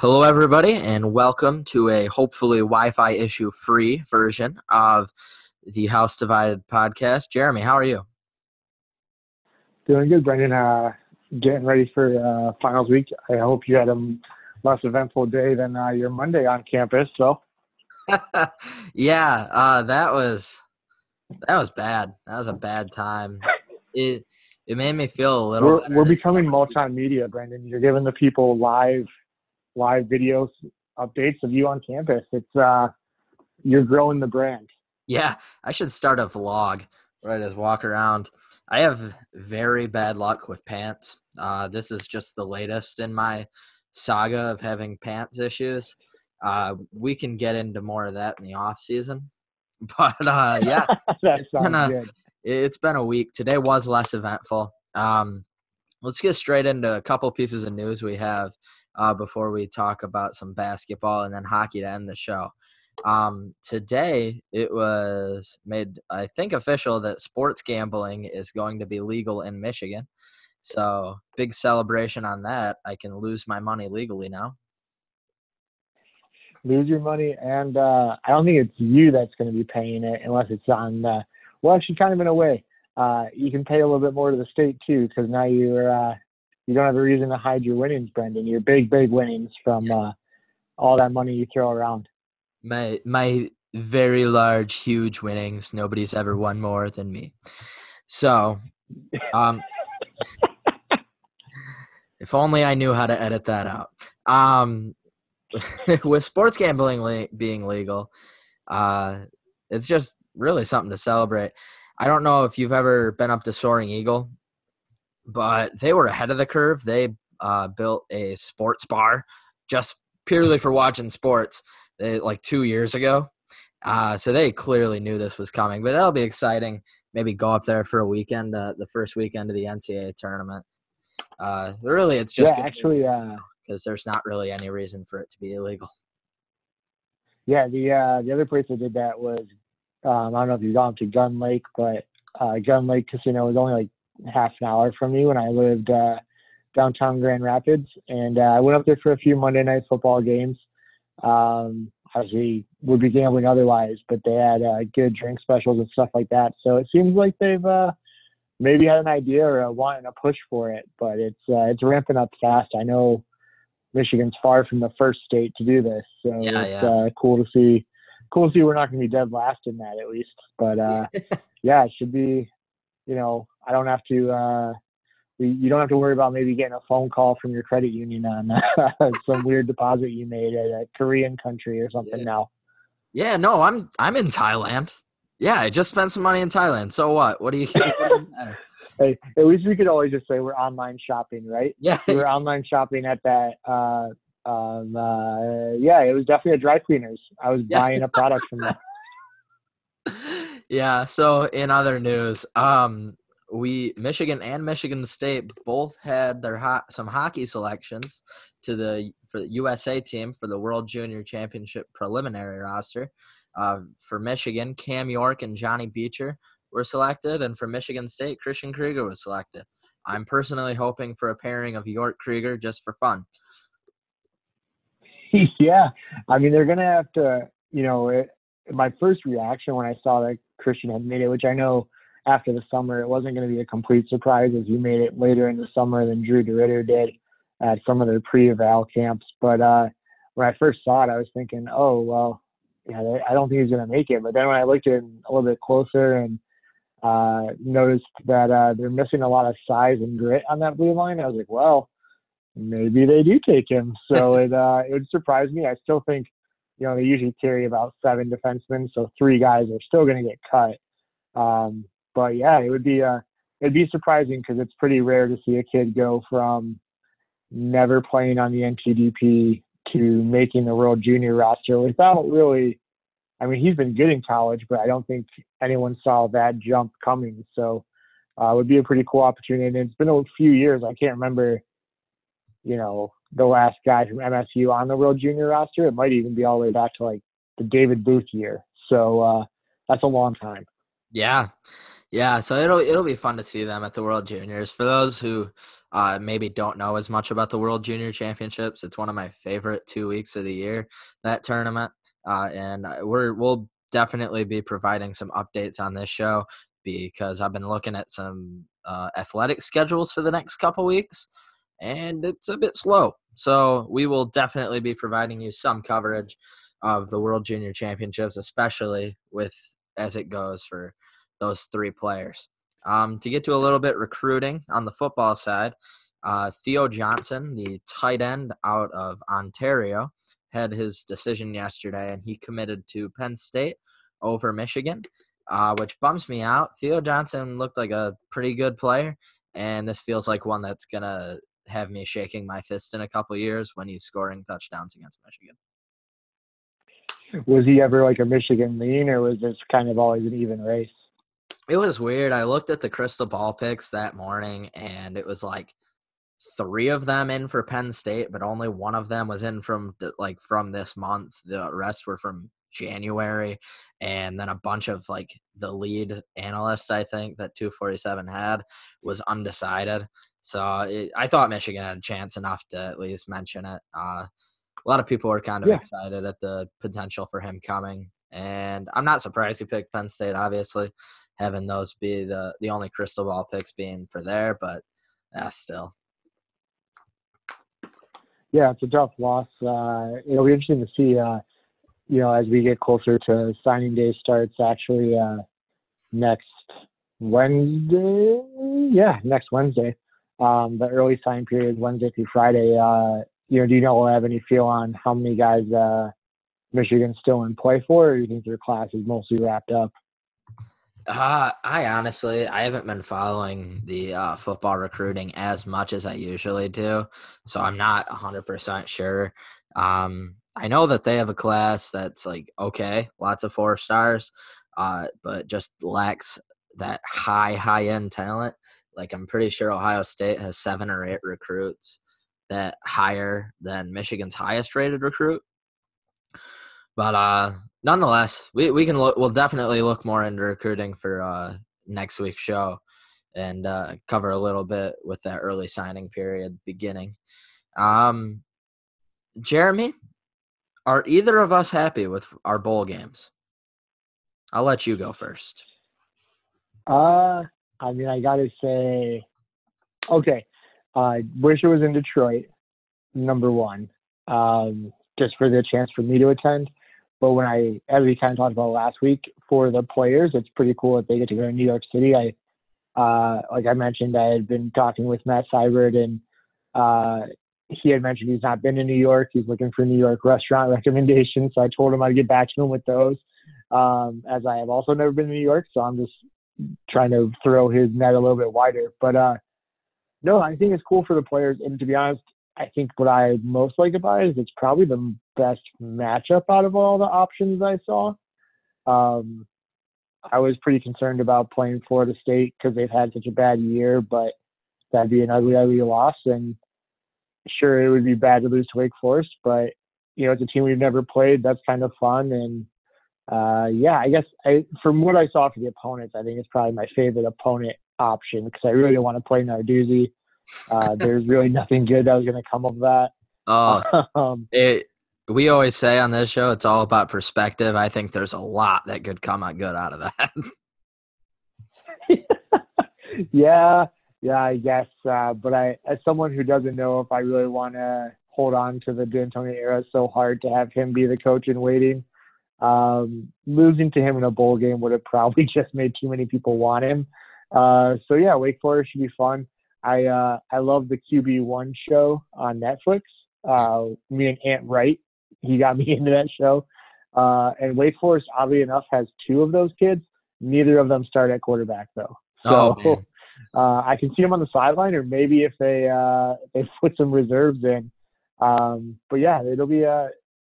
Hello, everybody, and welcome to a hopefully Wi Fi issue free version of the House Divided podcast. Jeremy, how are you? Doing good, Brendan. Uh, getting ready for uh, finals week. I hope you had a less eventful day than uh, your Monday on campus. So, yeah, uh, that was that was bad. That was a bad time. It it made me feel a little. We're, we're becoming multimedia, Brendan. You're giving the people live live videos updates of you on campus. It's uh, you're growing the brand. Yeah, I should start a vlog right as walk around. I have very bad luck with pants. Uh, this is just the latest in my saga of having pants issues. Uh, we can get into more of that in the off season, but uh, yeah, that sounds been a, good. it's been a week. Today was less eventful. Um, let's get straight into a couple pieces of news we have uh, before we talk about some basketball and then hockey to end the show. Um, today, it was made, I think, official that sports gambling is going to be legal in Michigan. So, big celebration on that. I can lose my money legally now. Lose your money, and uh, I don't think it's you that's going to be paying it unless it's on. Uh, well, actually, kind of in a way, uh, you can pay a little bit more to the state too because now you're uh, you don't have a reason to hide your winnings, Brendan. Your big, big winnings from uh, all that money you throw around. My my very large, huge winnings. Nobody's ever won more than me. So, um, if only I knew how to edit that out. Um, with sports gambling le- being legal, uh, it's just really something to celebrate. I don't know if you've ever been up to Soaring Eagle, but they were ahead of the curve. They uh, built a sports bar just purely for watching sports they, like two years ago. Uh, so they clearly knew this was coming, but that'll be exciting. Maybe go up there for a weekend, uh, the first weekend of the NCAA tournament. Uh, really, it's just yeah, actually, uh, because there's not really any reason for it to be illegal. Yeah, the uh, the other place that did that was um, I don't know if you've gone to Gun Lake, but uh, Gun Lake Casino was only like half an hour from me when I lived uh, downtown Grand Rapids, and uh, I went up there for a few Monday night football games. Um, obviously, would be gambling otherwise, but they had uh, good drink specials and stuff like that. So it seems like they've uh, maybe had an idea or a wanting a push for it, but it's uh, it's ramping up fast. I know Michigan's far from the first state to do this, so Yeah, it's yeah. Uh, cool to see. Cool to see we're not going to be dead last in that at least. But uh, yeah, it should be. You know, I don't have to. Uh, you don't have to worry about maybe getting a phone call from your credit union on some weird deposit you made at a Korean country or something Yeah. now. Yeah, no, I'm I'm in Thailand. Yeah, I just spent some money in Thailand. So what? What do you? What does it matter? Hey, at least we could always just say we're online shopping, right? Yeah, We were online shopping at that. Uh, um, uh, yeah, it was definitely a dry cleaners. I was Yeah. buying a product from them. yeah. So in other news, um, we Michigan and Michigan State both had their ho- some hockey selections to the for the USA team for the World Junior Championship preliminary roster. Uh, for Michigan, Cam York and Johnny Beecher were selected, and for Michigan State, Christian Krygier was selected. I'm personally hoping for a pairing of York Krygier just for fun. yeah, I mean they're gonna have to. You know, it, my first reaction when I saw that Christian had made it, which I know after the summer it wasn't going to be a complete surprise as he made it later in the summer than Drew DeRidder did at some of their pre-eval camps. But uh, when I first saw it, I was thinking, oh well, yeah, I don't think he's going to make it. But then when I looked at him a little bit closer and uh, noticed that uh, they're missing a lot of size and grit on that blue line, I was like, well, maybe they do take him. So it uh, it would surprise me. I still think, you know, they usually carry about seven defensemen, so three guys are still going to get cut. Um, but yeah, it would be uh, it'd be surprising because it's pretty rare to see a kid go from never playing on the NTDP to making the World Junior roster without really. I mean, he's been good in college, but I don't think anyone saw that jump coming. So uh, it would be a pretty cool opportunity. And it's been a few years. I can't remember, you know, the last guy from MSU on the World Junior roster. It might even be all the way back to like the David Booth year. So uh, that's a long time. Yeah. Yeah, so it'll it'll be fun to see them at the World Juniors. For those who uh, maybe don't know as much about the World Junior Championships, it's one of my favorite two weeks of the year. That tournament, uh, and we're we'll definitely be providing some updates on this show because I've been looking at some uh, athletic schedules for the next couple weeks, and it's a bit slow. So we will definitely be providing you some coverage of the World Junior Championships, especially with as it goes for those three players. Um, to get to a little bit recruiting on the football side, uh, Theo Johnson, the tight end out of Ontario, had his decision yesterday, and he committed to Penn State over Michigan, uh, which bums me out. Theo Johnson looked like a pretty good player, and this feels like one that's gonna have me shaking my fist in a couple years when he's scoring touchdowns against Michigan. Was he ever like a Michigan lean, or was this kind of always an even race? It was weird. I looked at the crystal ball picks that morning, and it was like three of them in for Penn State, but only one of them was in from like from this month. The rest were from January, and then a bunch of like the lead analyst I think that 247 had was undecided. So it, I thought Michigan had a chance enough to at least mention it. Uh, a lot of people were kind of yeah. excited at the potential for him coming, and I'm not surprised he picked Penn State. Obviously, having those be the the only crystal ball picks being for there, but yeah, still. Yeah, it's a tough loss. Uh, it'll be interesting to see, uh, you know, as we get closer to signing day starts. Actually, uh, next Wednesday, yeah, next Wednesday. Um, the early sign period, Wednesday through Friday. Uh, you know, do you know we'll have any feel on how many guys uh, Michigan's still in play for, or do you think their class is mostly wrapped up? Uh, I honestly, I haven't been following the uh, football recruiting as much as I usually do, so I'm not 100% sure. Um, I know that they have a class that's like okay, lots of four stars, uh, but just lacks that high, high end talent. Like I'm pretty sure Ohio State has seven or eight recruits that higher than Michigan's highest rated recruit. But uh, nonetheless, we, we can look. We'll definitely look more into recruiting for uh, next week's show and uh, cover a little bit with that early signing period beginning. Um, Jeremy, are either of us happy with our bowl games? I'll let you go first. Uh, I mean, I gotta say, okay. I uh, wish it was in Detroit, number one, um, just for the chance for me to attend. But when I, as we kind of talked about last week, for the players, it's pretty cool that they get to go to New York City. I, uh, like I mentioned, I had been talking with Matt Seybert, and uh, he had mentioned he's not been to New York. He's looking for New York restaurant recommendations. So I told him I'd get back to him with those, um, as I have also never been to New York. So I'm just trying to throw his net a little bit wider. But uh, no, I think it's cool for the players. And to be honest, I think what I most like about it is it's probably the best matchup out of all the options I saw. Um, I was pretty concerned about playing Florida State because they've had such a bad year, but that'd be an ugly, ugly loss. And sure, it would be bad to lose to Wake Forest, but you know, it's a team we've never played. That's kind of fun. And uh, yeah, I guess I, from what I saw for the opponents, I think it's probably my favorite opponent option because I really don't want to play Narduzzi. Uh, there's really nothing good that was going to come of that. Oh, um, it, we always say on this show, it's all about perspective. I think there's a lot that could come out good out of that. yeah, yeah, I guess. Uh, but I, as someone who doesn't know if I really want to hold on to the Dantonio era so hard to have him be the coach in waiting, um, losing to him in a bowl game would have probably just made too many people want him. Uh, so yeah, Wake Forest should be fun. I uh, I love the QB one show on Netflix. Uh, me and Aunt Wright, he got me into that show. Uh, and Wake Forest, oddly enough, has two of those kids. Neither of them start at quarterback though. So oh, uh, I can see them on the sideline, or maybe if they uh, they put some reserves in. Um, but yeah, it'll be a. Uh,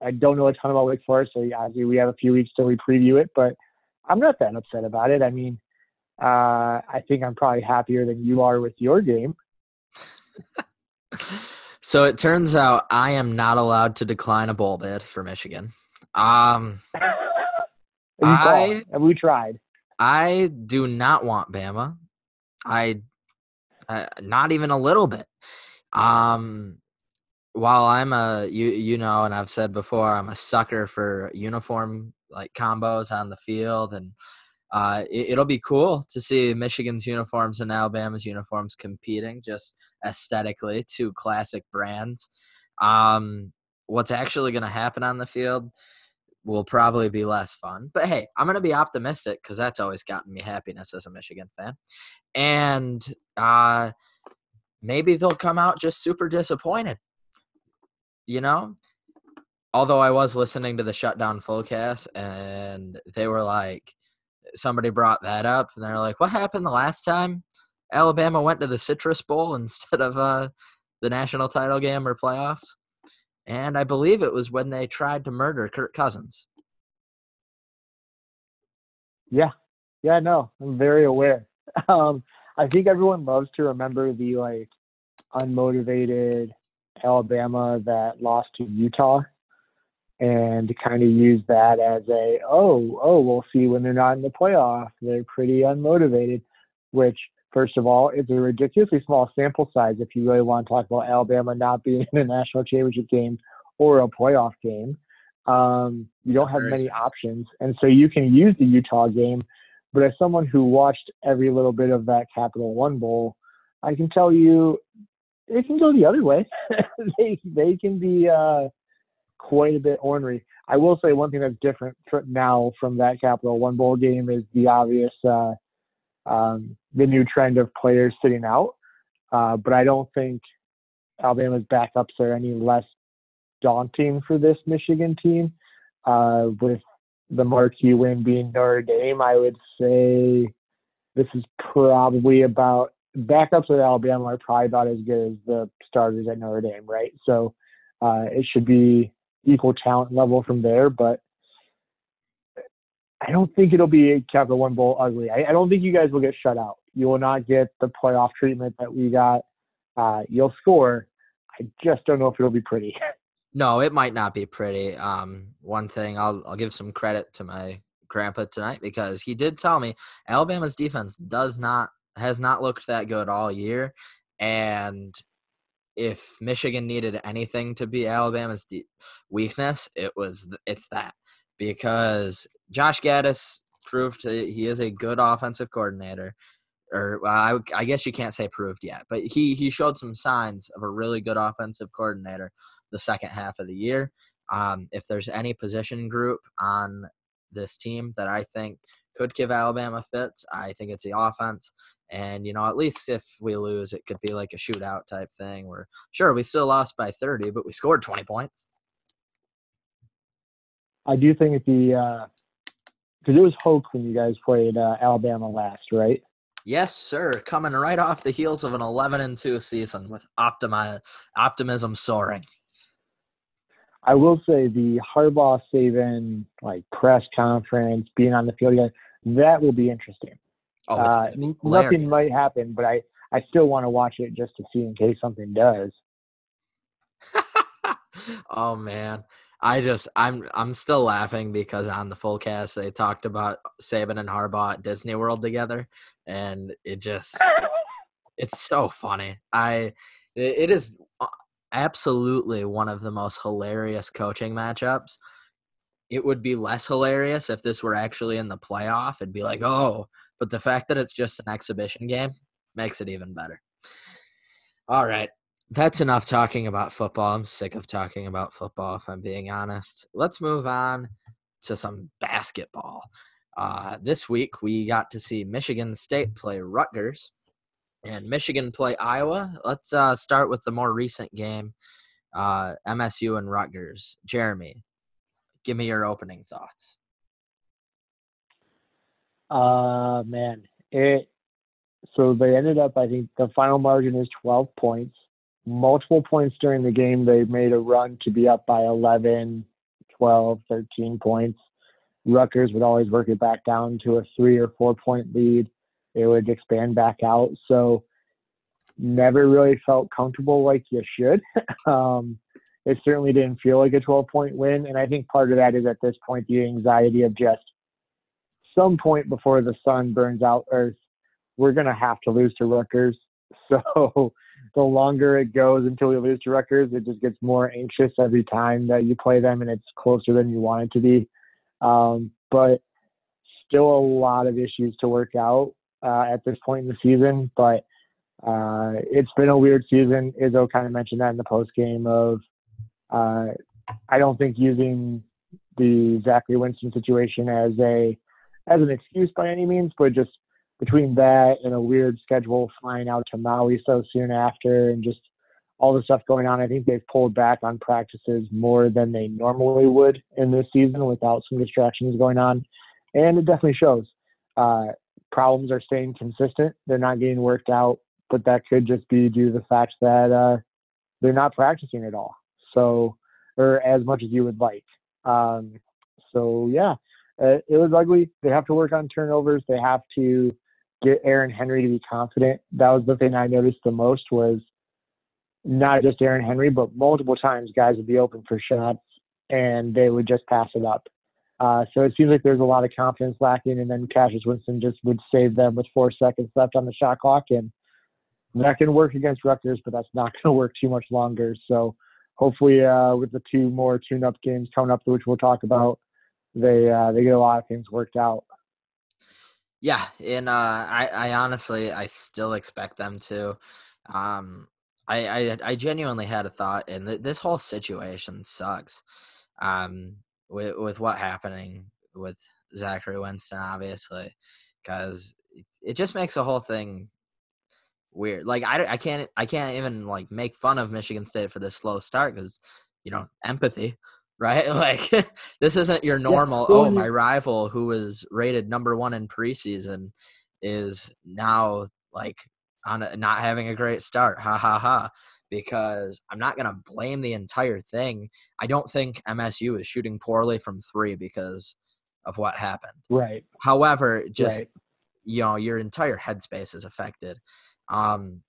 I don't know a ton about Wake Forest, so obviously we have a few weeks till we preview it. But I'm not that upset about it. I mean, uh, I think I'm probably happier than you are with your game. so it turns out I am not allowed to decline a bowl bid for Michigan. Um, I have we tried? I do not want Bama. I uh, not even a little bit. Um, while I'm a you you know, and I've said before, I'm a sucker for uniform like combos on the field, and uh, it, will be cool to see Michigan's uniforms and Alabama's uniforms competing just aesthetically, two classic brands. Um, what's actually going to happen on the field will probably be less fun. But hey, I'm going to be optimistic because that's always gotten me happiness as a Michigan fan. And uh, maybe they'll come out just super disappointed you know? Although I was listening to the shutdown fullcast and they were like, somebody brought that up and they're like, what happened the last time Alabama went to the Citrus Bowl instead of uh, the national title game or playoffs? And I believe it was when they tried to murder Kirk Cousins. Yeah. Yeah, no, I'm very aware. Um, I think everyone loves to remember the like unmotivated Alabama that lost to Utah and kind of use that as a oh oh we'll see when they're not in the playoff. They're pretty unmotivated which first of all is a ridiculously small sample size if you really want to talk about Alabama not being in a national championship game or a playoff game. Um, you don't have many options and so you can use the Utah game but as someone who watched every little bit of that Capital One Bowl I can tell you it can go the other way. they they can be uh, quite a bit ornery. I will say one thing that's different now from that Capital One Bowl game is the obvious uh, um, the new trend of players sitting out. Uh, but I don't think Alabama's backups are any less daunting for this Michigan team. Uh, with the marquee win being Notre Dame, I would say this is probably about backups at Alabama are probably about as good as the starters at Notre Dame, right? So uh, it should be equal talent level from there, but I don't think it'll be a Capital One Bowl ugly. I, I, don't think you guys will get shut out. You will not get the playoff treatment that we got. Uh, you'll score. I just don't know if it'll be pretty. No, it might not be pretty. Um, one thing I'll I'll give some credit to my grandpa tonight because he did tell me Alabama's defense does not has not looked that good all year. And if Michigan needed anything to be Alabama's weakness, it was it's that because Josh Gattis proved he is a good offensive coordinator. Or I, I guess you can't say proved yet, but he he showed some signs of a really good offensive coordinator the second half of the year. Um, if there's any position group on this team that I think could give Alabama fits, I think it's the offense. And, you know, at least if we lose, it could be like a shootout type thing where, sure, we still lost by 30, but we scored 20 points. I do think the, because uh, it was Hoke when you guys played uh, Alabama last, right? Yes, sir. Coming right off the heels of an 11 and 2 season with optimi- optimism soaring. I will say the Harbaugh Saban like press conference, being on the field again, that will be interesting. Oh, uh, nothing might happen, but I, I still want to watch it just to see in case something does. oh man. I just I'm I'm still laughing because on the full cast they talked about Saban and Harbaugh at Disney World together and it just it's so funny. I it is uh, absolutely one of the most hilarious coaching matchups. It would be less hilarious if this were actually in the playoff. It'd be like, oh, but the fact that it's just an exhibition game makes it even better. All right. That's enough talking about football. I'm sick of talking about football, if I'm being honest. Let's move on to some basketball. Uh, this week, we got to see Michigan State play Rutgers and Michigan play Iowa. Let's uh, start with the more recent game uh, MSU and Rutgers. Jeremy, give me your opening thoughts. Uh man, it so they ended up I think the final margin is 12 points. Multiple points during the game they made a run to be up by 11, 12, 13 points. Rutgers would always work it back down to a 3 or 4 point lead. It would expand back out. So never really felt comfortable like you should. um, it certainly didn't feel like a 12 point win. And I think part of that is at this point the anxiety of just some point before the sun burns out Earth, we're going to have to lose to Rutgers. So the longer it goes until we lose to Rutgers, it just gets more anxious every time that you play them and it's closer than you want it to be. Um, but still a lot of issues to work out uh, at this point in the season. But uh, it's been a weird season. Izzo kind of mentioned that in the post game of uh, I don't think using the Zachary Winston situation as a as an excuse by any means, but just between that and a weird schedule flying out to Maui so soon after and just all the stuff going on, I think they've pulled back on practices more than they normally would in this season without some distractions going on. And it definitely shows. Uh, problems are staying consistent. They're not getting worked out, but that could just be due to the fact that uh, they're not practicing at all. So, or as much as you would like. Um, so yeah, uh, it was ugly. They have to work on turnovers. They have to get Aaron Henry to be confident. That was the thing I noticed the most was not just Aaron Henry, but multiple times guys would be open for shots and they would just pass it up. Uh, so it seems like there's a lot of confidence lacking, and then Cassius Winston just would save them with four seconds left on the shot clock, and that can work against Rutgers, but that's not going to work too much longer. So hopefully, uh, with the two more tune-up games coming up, which we'll talk about, they uh, they get a lot of things worked out. Yeah, and uh, I, I honestly, I still expect them to. Um, I, I, I genuinely had a thought, and th- this whole situation sucks. Um, with with what happening with Zachary Winston, obviously, because it just makes the whole thing weird. Like I, I can't I can't even like make fun of Michigan State for this slow start because you know empathy, right? Like this isn't your normal. Yeah, oh, my rival who was rated number one in preseason is now like on a, not having a great start. Ha ha ha. Because I'm not gonna blame the entire thing. I don't think MSU is shooting poorly from three because of what happened. Right. However, just right. you know, your entire headspace is affected. Um,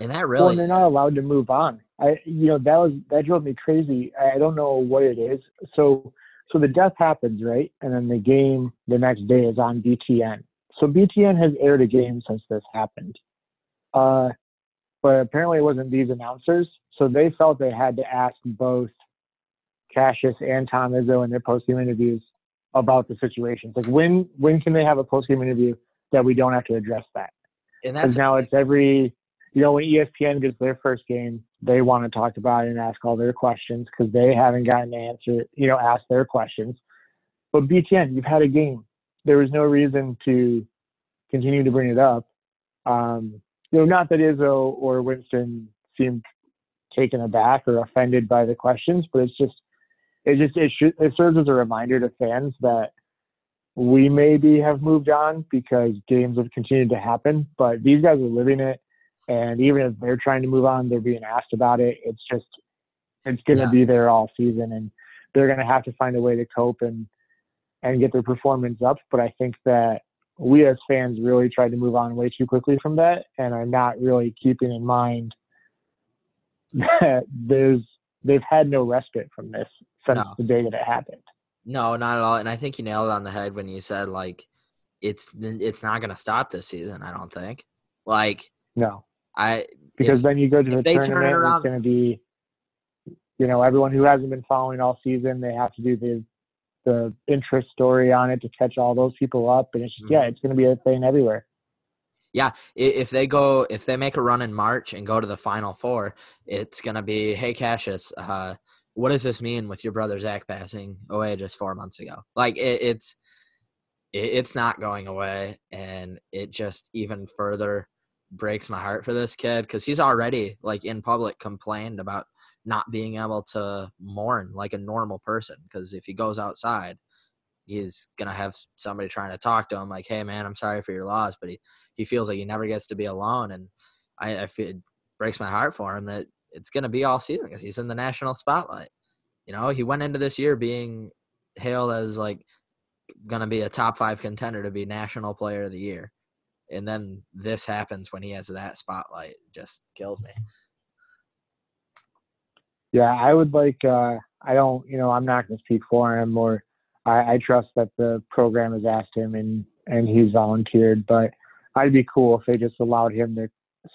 and that really, well, and they're not allowed to move on. I, you know, that was that drove me crazy. I don't know what it is. So, so the death happens, right? And then the game the next day is on BTN. So BTN has aired a game since this happened. Uh, but apparently it wasn't these announcers. So they felt they had to ask both Cassius and Tom Izzo in their post game interviews about the situations. Like when when can they have a post game interview that we don't have to address that? And that's now it's every you know when ESPN gets their first game, they want to talk about it and ask all their questions because they haven't gotten to answer you know ask their questions. But BTN, you've had a game. There was no reason to continue to bring it up. Um, you know, not that Izzo or Winston seemed taken aback or offended by the questions, but it's just it just it should it serves as a reminder to fans that we maybe have moved on because games have continued to happen, but these guys are living it. And even if they're trying to move on, they're being asked about it. It's just, it's going to yeah. be there all season, and they're going to have to find a way to cope and and get their performance up. But I think that we as fans really tried to move on way too quickly from that, and are not really keeping in mind that there's they've had no respite from this since no. the day that it happened. No, not at all. And I think you nailed it on the head when you said like it's it's not going to stop this season. I don't think. Like no, I because if, then you go to the tournament. Turn around, it's going to be, you know, everyone who hasn't been following all season, they have to do the the interest story on it to catch all those people up, and it's just mm-hmm. yeah, it's going to be a thing everywhere. Yeah, if they go, if they make a run in March and go to the Final Four, it's going to be, hey Cassius, uh, what does this mean with your brother Zach passing away just four months ago? Like it, it's it, it's not going away, and it just even further breaks my heart for this kid because he's already like in public complained about not being able to mourn like a normal person because if he goes outside he's gonna have somebody trying to talk to him like hey man i'm sorry for your loss but he he feels like he never gets to be alone and i, I feel it breaks my heart for him that it's to be all season because he's in the national spotlight. You know, he went into this year being hailed as like to be a top five contender to be national player of the year. And then this happens when he has that spotlight. It just kills me. Yeah, I would like, uh, I don't, you know, I'm not going to speak for him or I, I trust that the program has asked him and and he's volunteered. But I'd be cool if they just allowed him to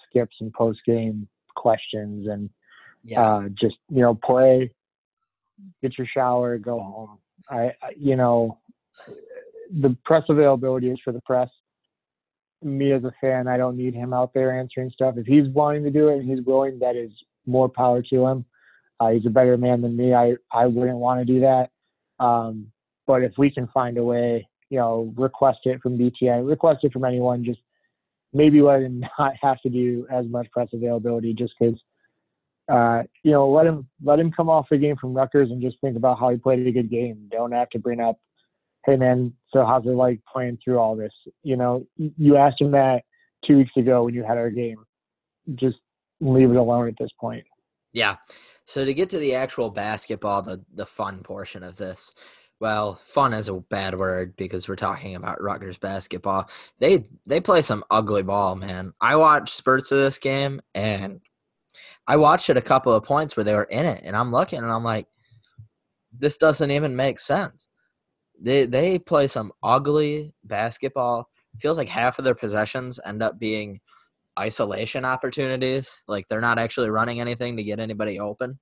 skip some post game questions and Yeah. uh, just you know play, get your shower, go home. I, I you know the press availability is for the press. Me as a fan, I don't need him out there answering stuff. If he's wanting to do it and he's willing, that is more power to him. Uh, he's a better man than me. I I wouldn't want to do that. Um, but if we can find a way, you know, request it from BTN, request it from anyone, just maybe let him not have to do as much press availability just because uh, you know, let him let him come off the game from Rutgers and just think about how he played a good game. Don't have to bring up, hey man, so how's it like playing through all this? You know, you asked him that two weeks ago when you had our game. Just leave it alone at this point. Yeah. So to get to the actual basketball, the the fun portion of this, well, fun is a bad word because we're talking about Rutgers basketball. They they play some ugly ball, man. I watched spurts of this game and I watched it a couple of points where they were in it, and I'm looking and I'm like, this doesn't even make sense. They they play some ugly basketball. Feels like half of their possessions end up being isolation opportunities. Like they're not actually running anything to get anybody open.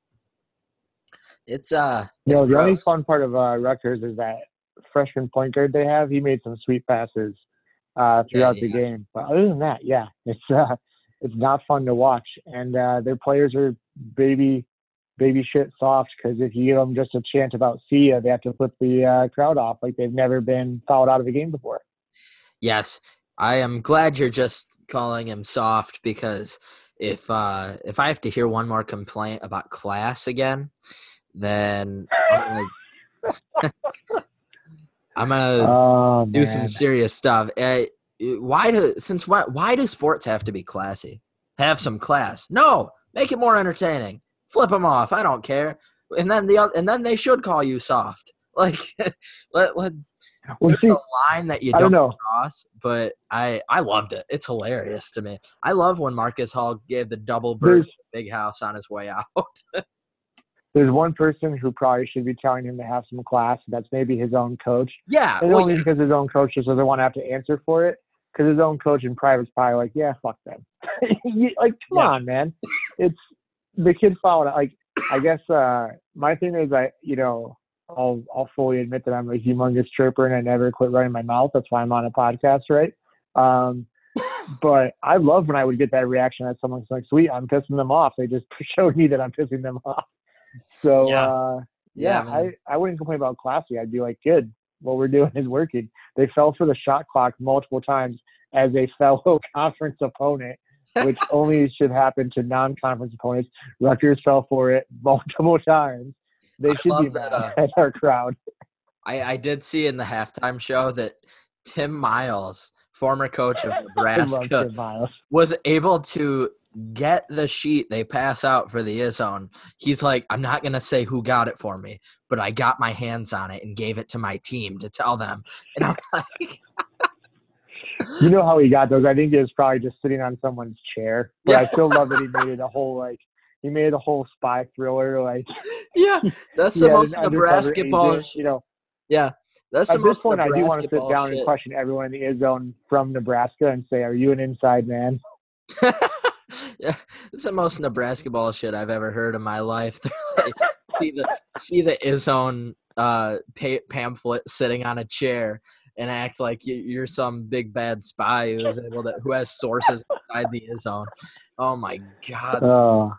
It's uh You it's the only fun part of uh, Rutgers is that freshman point guard they have. He made some sweet passes uh, throughout the yeah. game. But other than that, yeah, it's uh, it's not fun to watch. And uh, their players are baby baby shit soft because if you give them just a chant about see ya, they have to flip the uh, crowd off like they've never been fouled out of a game before. Yes, I am glad you're just calling him soft because if uh if I have to hear one more complaint about class again, then I'm gonna, I'm gonna Oh do some serious stuff. Uh, why do since why why do sports have to be classy? Have some class. No, make it more entertaining. Flip them off. I don't care. And then the and then they should call you soft. Like let let well, see, a line that you don't don't know. cross, but I I loved it. It's hilarious to me. I love when Marcus Hall gave the double bird big house on his way out. there's one person who probably should be telling him to have some class. That's maybe his own coach. yeah, And well, only yeah, because his own coach just doesn't want to have to answer for it. Because his own coach in private's probably like, yeah, fuck them. Like, come Yeah. on, man. It's the kid followed. Like, I guess uh, my thing is, I you know, I'll I'll fully admit that I'm a humongous chirper and I never quit running my mouth. That's why I'm on a podcast, right? Um, but I love when I would get that reaction that someone's like, "Sweet, I'm pissing them off." They just showed me that I'm pissing them off. So Yeah. uh, Yeah, yeah. I, I wouldn't complain about classy. I'd be like, good, what we're doing is working. They fell for the shot clock multiple times as a fellow conference opponent, which only should happen to non-conference opponents. Rutgers fell for it multiple times. They I should be mad that, uh, at our crowd. I I did see in the halftime show that Tim Miles, former coach of Nebraska, was able to get the sheet they pass out for the zone. He's like, I'm not gonna say who got it for me, but I got my hands on it and gave it to my team to tell them. And I'm like, You know how he got those? I think it was probably just sitting on someone's chair. But Yeah. I still love that he made it a whole like he made a whole spy thriller. Like yeah, that's the most Nebraska ball. agent, You know, Yeah, that's the at this most point, I do want to sit down and question everyone in the Izzone from Nebraska and say, "Are you an inside man?" yeah, it's the most Nebraska ball shit I've ever heard in my life. Like, see the see the Izzone uh, pa- pamphlet sitting on a chair and act like you- you're some big bad spy who's able to who has sources inside the Izzone. Oh my god, Uh,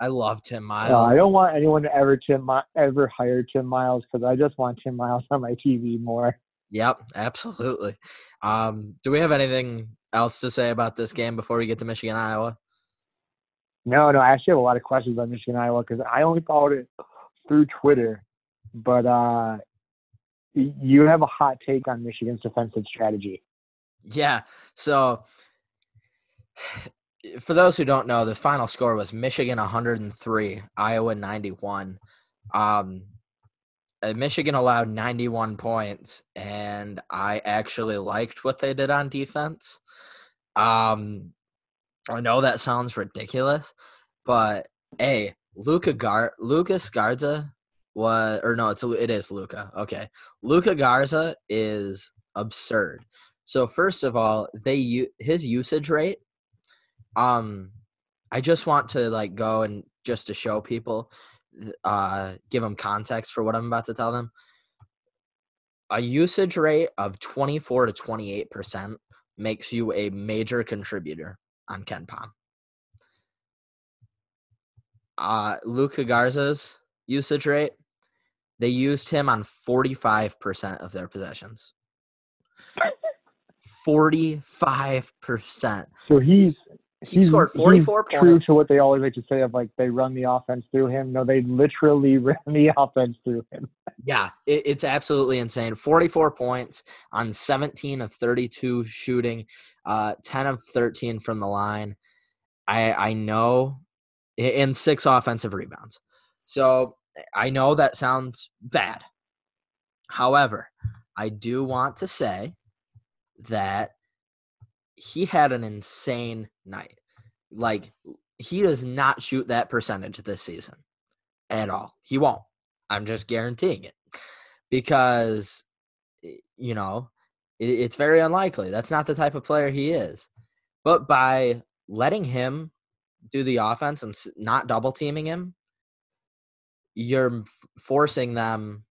I love Tim uh, I don't want anyone to ever Tim ever hire Tim Miles because I just want Tim Miles on my TV more. Yep, absolutely. Um, do we have anything else to say about this game before we get to Michigan Iowa? No, no, I actually have a lot of questions about Michigan Iowa because I only followed it through Twitter, but uh, you have a hot take on Michigan's defensive strategy. Yeah. So, for those who don't know, the final score was Michigan 103, Iowa 91. Um, uh, Michigan allowed 91 points, and I actually liked what they did on defense. Um, I know that sounds ridiculous, but hey, Luka Gar- Lucas Garza was or no, it's it is Luka. Okay, Luka Garza is absurd. So first of all, they his usage rate. Um, I just want to like go and just to show people, uh, give them context for what I'm about to tell them. A usage rate of 24 to 28 percent makes you a major contributor on KenPom. Uh, Luka Garza's usage rate, they used him on 45% of their possessions. 45%. So he's he scored 44 he's points. True to what they always like to say of like they run the offense through him. No, they literally ran the offense through him. Yeah, it, it's absolutely insane. 44 points on 17 of 32 shooting, uh, 10 of 13 from the line. I I know, and six offensive rebounds. So I know that sounds bad. However, I do want to say that he had an insane night. Like he does not shoot that percentage this season at all. He won't. I'm just guaranteeing it because you know it, it's very unlikely. That's not the type of player he is. But by letting him do the offense and not double teaming him, you're forcing them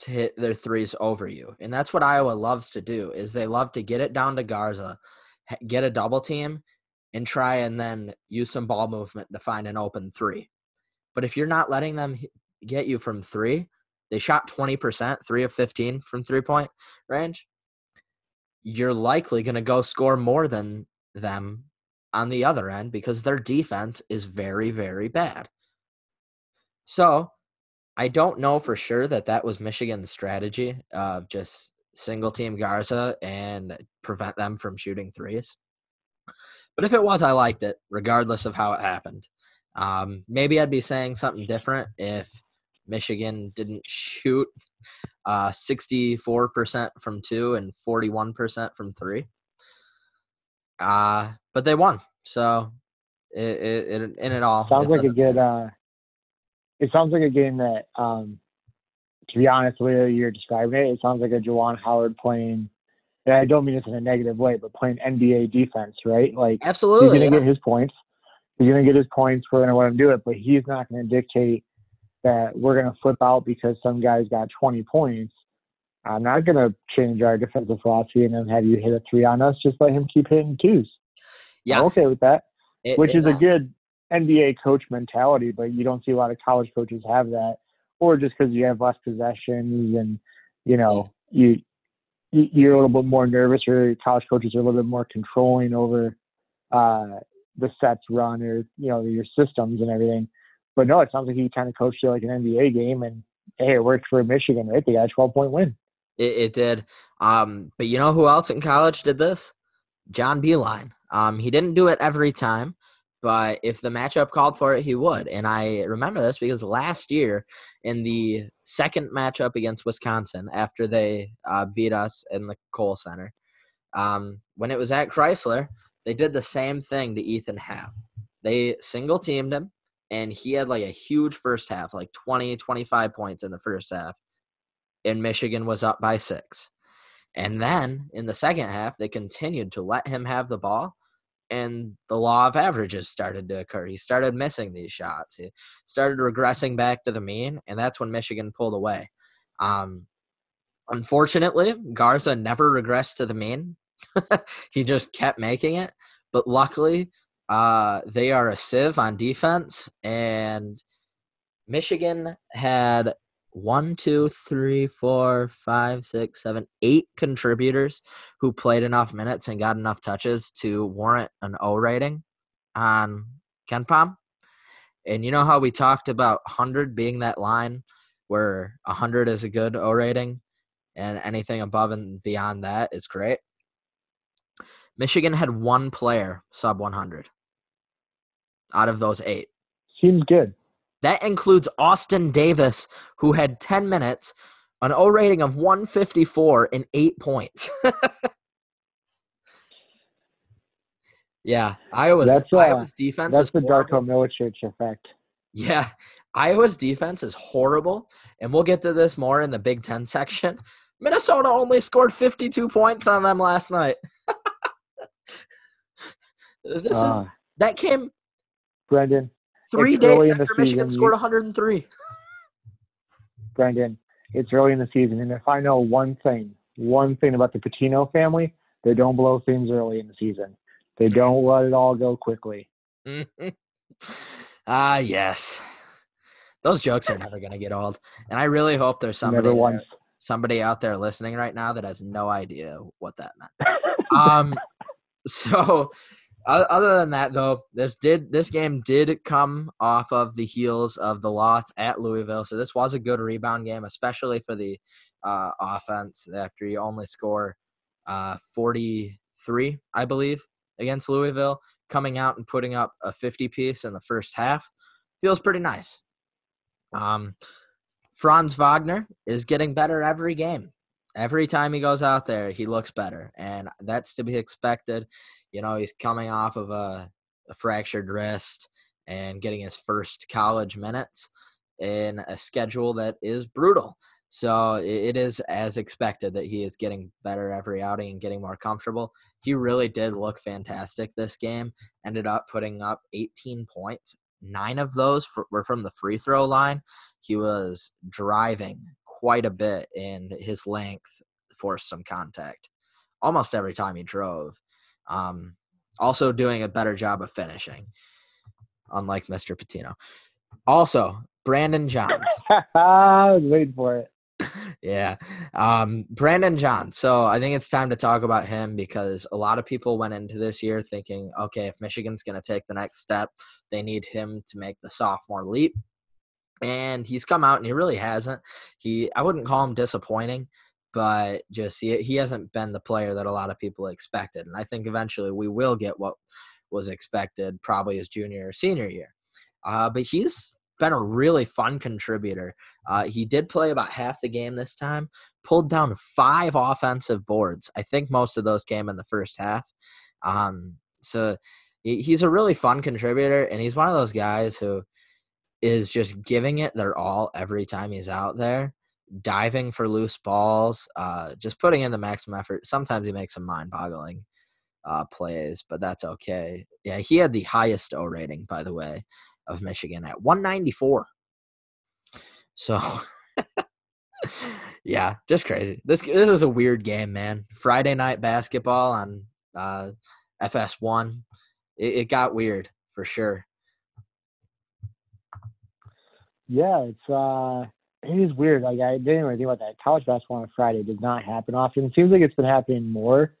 to hit their threes over you. And that's what Iowa loves to do is they love to get it down to Garza, get a double team and try and then use some ball movement to find an open 3. But if you're not letting them get you from 3, they shot 20%, 3 of 15 from three-point range. You're likely going to go score more than them on the other end because their defense is very very bad. So, I don't know for sure that that was Michigan's strategy of just single team Garza and prevent them from shooting threes. But if it was, I liked it, regardless of how it happened. Um, maybe I'd be saying something different if Michigan didn't shoot uh, 64% from two and 41% from three. Uh, but they won. So it, it, it in it all sounds it like a good uh, it sounds like a game that, um, to be honest, the way you're describing it, it sounds like a Juwan Howard playing. And I don't mean this in a negative way, but playing NBA defense, right? Like absolutely, he's going to yeah. get his points. He's going to get his points. We're going to let him do it, but he's not going to dictate that we're going to flip out because some guy's got 20 points. I'm not going to change our defensive philosophy and then have you hit a three on us. Just let him keep hitting twos. Yeah, I'm okay with that. It- which it- is a good NBA coach mentality, but you don't see a lot of college coaches have that, or just because you have less possessions and you know you you- you're a little bit more nervous, or college coaches are a little bit more controlling over uh, the sets run or you know your systems and everything. But no, it sounds like he kind of coached it like an NBA game, and hey, it worked for Michigan, right? They got a 12 point win. It, it did. Um, but you know who else in college did this? John Beilein. Um, he didn't do it every time, but if the matchup called for it, he would. And I remember this because last year in the second matchup against Wisconsin, after they uh, beat us in the Kohl Center, um, when it was at Crisler, they did the same thing to Ethan Happ. They single teamed him, and he had like a huge first half, like 20, 25 points in the first half and Michigan was up by six. And then in the second half, they continued to let him have the ball, and the law of averages started to occur. He started missing these shots. He started regressing back to the mean, and that's when Michigan pulled away. Um, unfortunately, Garza never regressed to the mean. he just kept making it. But luckily, uh, they are a sieve on defense, and Michigan had one, two, three, four, five, six, seven, eight contributors who played enough minutes and got enough touches to warrant an O rating on KenPom. And you know how we talked about 100 being that line where 100 is a good O rating and anything above and beyond that is great? Michigan had one player sub 100 out of those eight. Seems good. That includes Austin Davis, who had 10 minutes, an O rating of 154 and eight points. yeah, Iowa's, That's, uh, Iowa's defense That's is the. Darko Milicic effect. Yeah, Iowa's defense is horrible, and we'll get to this more in the Big Ten section. Minnesota only scored 52 points on them last night. this uh, is that came Brendan three days after Michigan scored 103. Brendan, it's early in the season, and if I know one thing, one thing about the Pitino family, they don't blow things early in the season. They don't let it all go quickly. ah, yes. Those jokes are never going to get old. And I really hope there's somebody there, somebody out there listening right now that has no idea what that meant. um so other than that though, this did this game did come off of the heels of the loss at Louisville. So this was a good rebound game, especially for the uh, offense after you only score uh, 43, I believe, against Louisville, coming out and putting up a 50 piece in the first half feels pretty nice. Um, Franz Wagner is getting better every game. Every time he goes out there, he looks better, and that's to be expected. You know, he's coming off of a, a fractured wrist and getting his first college minutes in a schedule that is brutal. So it is as expected that he is getting better every outing and getting more comfortable. He really did look fantastic this game. Ended up putting up 18 points. Nine of those were from the free throw line. He was driving quite a bit, and his length forced some contact almost every time he drove. Um, also, doing a better job of finishing, unlike Mr. Pitino. Also, Brandon Johns. I was waiting for it yeah. Um, Brandon John. So I think it's time to talk about him because a lot of people went into this year thinking, okay, if Michigan's going to take the next step, they need him to make the sophomore leap. And he's come out and he really hasn't. He, I wouldn't call him disappointing, but just he, he hasn't been the player that a lot of people expected. And I think eventually we will get what was expected, probably his junior or senior year. Uh, but he's been a really fun contributor. Uh, he did play about half the game this time, pulled down five offensive boards. I think most of those came in the first half. Um, so he's a really fun contributor, and he's one of those guys who is just giving it their all every time he's out there, diving for loose balls, uh, just putting in the maximum effort. Sometimes he makes some mind boggling uh, plays, but that's okay. Yeah, he had the highest O rating, by the way of Michigan at 194. So, yeah, just crazy. This this was a weird game, man. Friday night basketball on uh, FS1. It, it got weird for sure. Yeah, it's uh, it is weird. Like I didn't really think about that. College basketball on Friday does not happen often. It seems like it's been happening more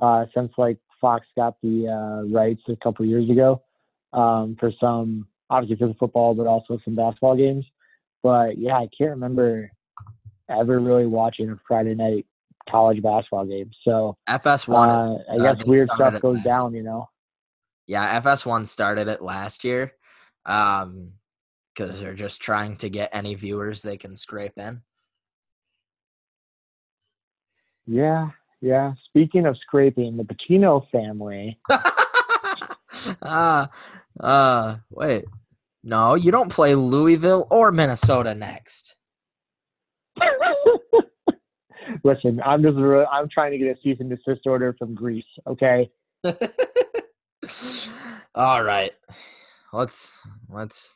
uh, since like Fox got the uh, rights a couple years ago um, for some obviously for the football, but also some basketball games. But yeah, I can't remember ever really watching a Friday night college basketball game. So FS1, uh, I guess uh, weird stuff goes down, you know. Yeah, FS1 started it last year, um, because they're just trying to get any viewers they can scrape in. Yeah, yeah. Speaking of scraping, the Pitino family. Ah, uh, uh, wait. No, you don't play Louisville or Minnesota next. Listen, I'm just I'm trying to get a cease and desist order from Greece. Okay. All right. Let's let's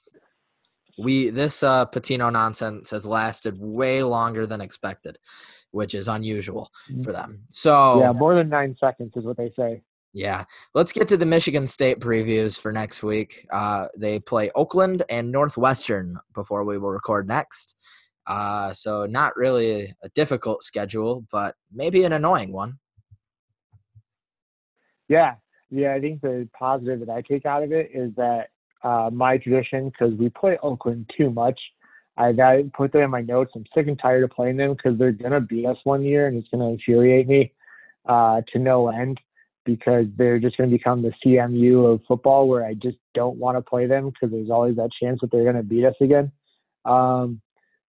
we this uh Pitino nonsense has lasted way longer than expected, which is unusual mm. for them. So yeah, more than nine seconds is what they say. Yeah. Let's get to the Michigan State previews for next week. Uh, they play Oakland and Northwestern before we will record next. Uh, so, not really a difficult schedule, but maybe an annoying one. Yeah. Yeah. I think the positive that I take out of it is that uh, my tradition, because we play Oakland too much, I got put that in my notes. I'm sick and tired of playing them because they're to beat us one year and it's to infuriate me uh, to no end because they're just to become the CMU of football where I just don't want to play them because there's always that chance that they're to beat us again. Um,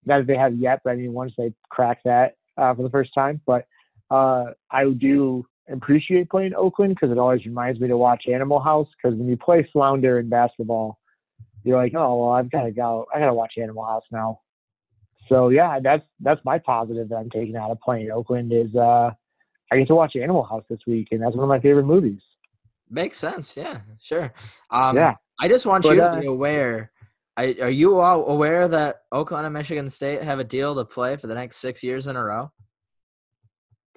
not that they have yet, but I mean, once they crack that uh, for the first time. But uh, I do appreciate playing Oakland because it always reminds me to watch Animal House because when you play Flounder in basketball, you're like, oh well, I've got to go. I got to watch Animal House now. So yeah, that's that's my positive that I'm taking out of playing Oakland is uh, I get to watch Animal House this week, and that's one of my favorite movies. Makes sense. Yeah, sure. Um, yeah. I just want But, you to uh, be aware. I, are you all aware that Oakland and Michigan State have a deal to play for the next six years in a row?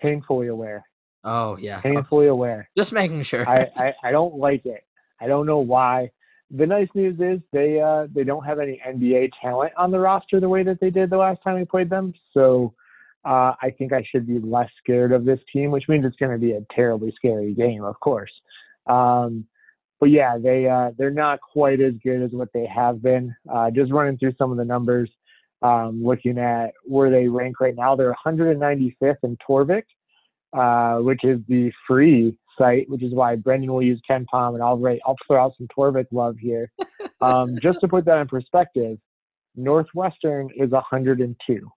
Painfully aware. Oh yeah. Okay. Painfully aware. Just making sure. I, I, I don't like it. I don't know why. The nice news is they uh, they don't have any NBA talent on the roster the way that they did the last time we played them. So uh, I think I should be less scared of this team, which means it's going to be a terribly scary game, of course. Um, but yeah, they uh, they're not quite as good as what they have been. Uh, just running through some of the numbers, um, looking at where they rank right now, they're 195th in Torvik, uh, which is the free site, which is why Brendan will use KenPom, and I'll rate, I'll throw out some Torvik love here. Um, just to put that in perspective, Northwestern is 102.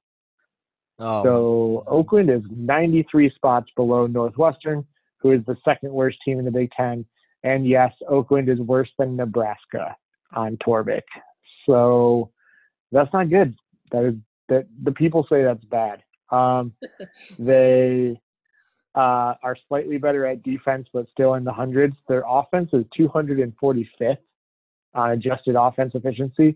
oh, So Oakland is 93 spots below Northwestern, who is the second worst team in the Big Ten. And yes, Oakland is worse than Nebraska on Torvik. So that's not good. That is that the people say that's bad. Um, they uh, are slightly better at defense, but still in the hundreds. Their offense is 245th on adjusted offense efficiency.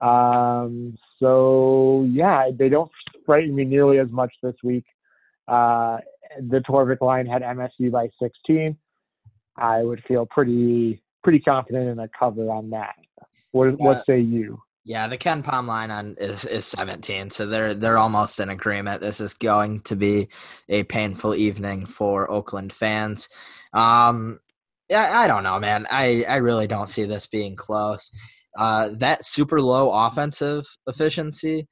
Um, so yeah, they don't frighten me nearly as much this week. Uh, the Torvik line had MSU by 16. I would feel pretty pretty confident in a cover on that. What Yeah. what say you? Yeah. The KenPom line on is is 17, so they're they're almost in agreement. This is going to be a painful evening for Oakland fans. Um, yeah, I don't know, man. I I really don't see this being close. Uh, that super low offensive efficiency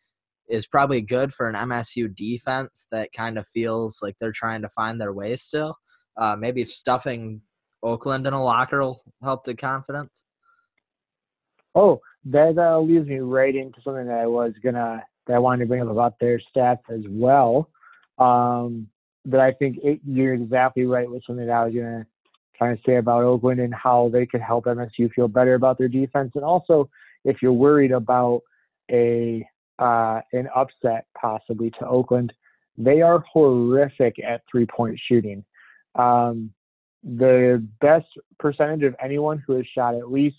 is probably good for an MSU defense that kind of feels like they're trying to find their way still. Uh, maybe stuffing Oakland in a locker will help the confidence. Oh, that uh, leads me right into something that I was gonna that I wanted to bring up about their stats as well. Um, but I think it, you're exactly right with something that I was gonna try to say about Oakland and how they could help MSU feel better about their defense, and also if you're worried about a uh, an upset possibly to Oakland, they are horrific at three point shooting. Um, the best percentage of anyone who has shot at least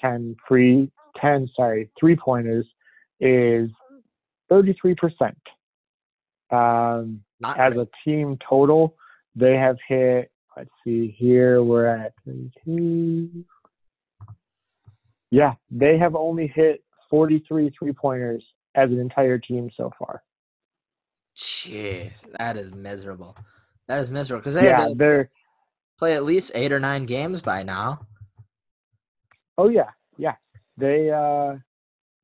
10 free 10 sorry three pointers is 33% um, Not as a team total they have hit let's see here we're at 32 yeah they have only hit 43 three pointers as an entire team so far Jeez, that is miserable. That is miserable because they yeah had to they're play at least eight or nine games by now. Oh yeah yeah they uh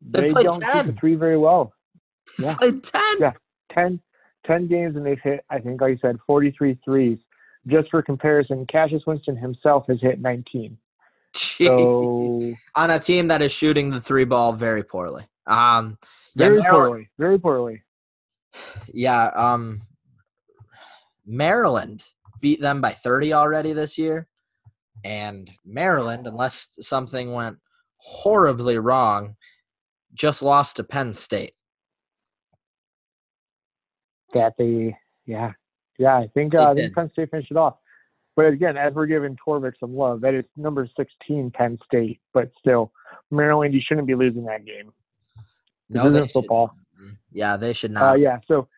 They've they don't shoot 10. the three very well Yeah. Played ten. Yeah. 10, 10 games and they've hit, I think, like you said, 43 threes. Just for comparison, Cassius Winston himself has hit 19. Jeez. So On a team that is shooting the three ball very poorly. Um, yeah, very Maryland, poorly, very poorly. yeah. Um, Maryland beat them by thirty already this year, and Maryland, unless something went horribly wrong, just lost to Penn State. That they, yeah, yeah. I think uh, I think. Penn State finished it off. But again, as we're giving Torvik some love, that is number 16 Penn State. But still, Maryland, you shouldn't be losing that game. This they isn't should- football. Yeah, they should Uh, not. yeah. So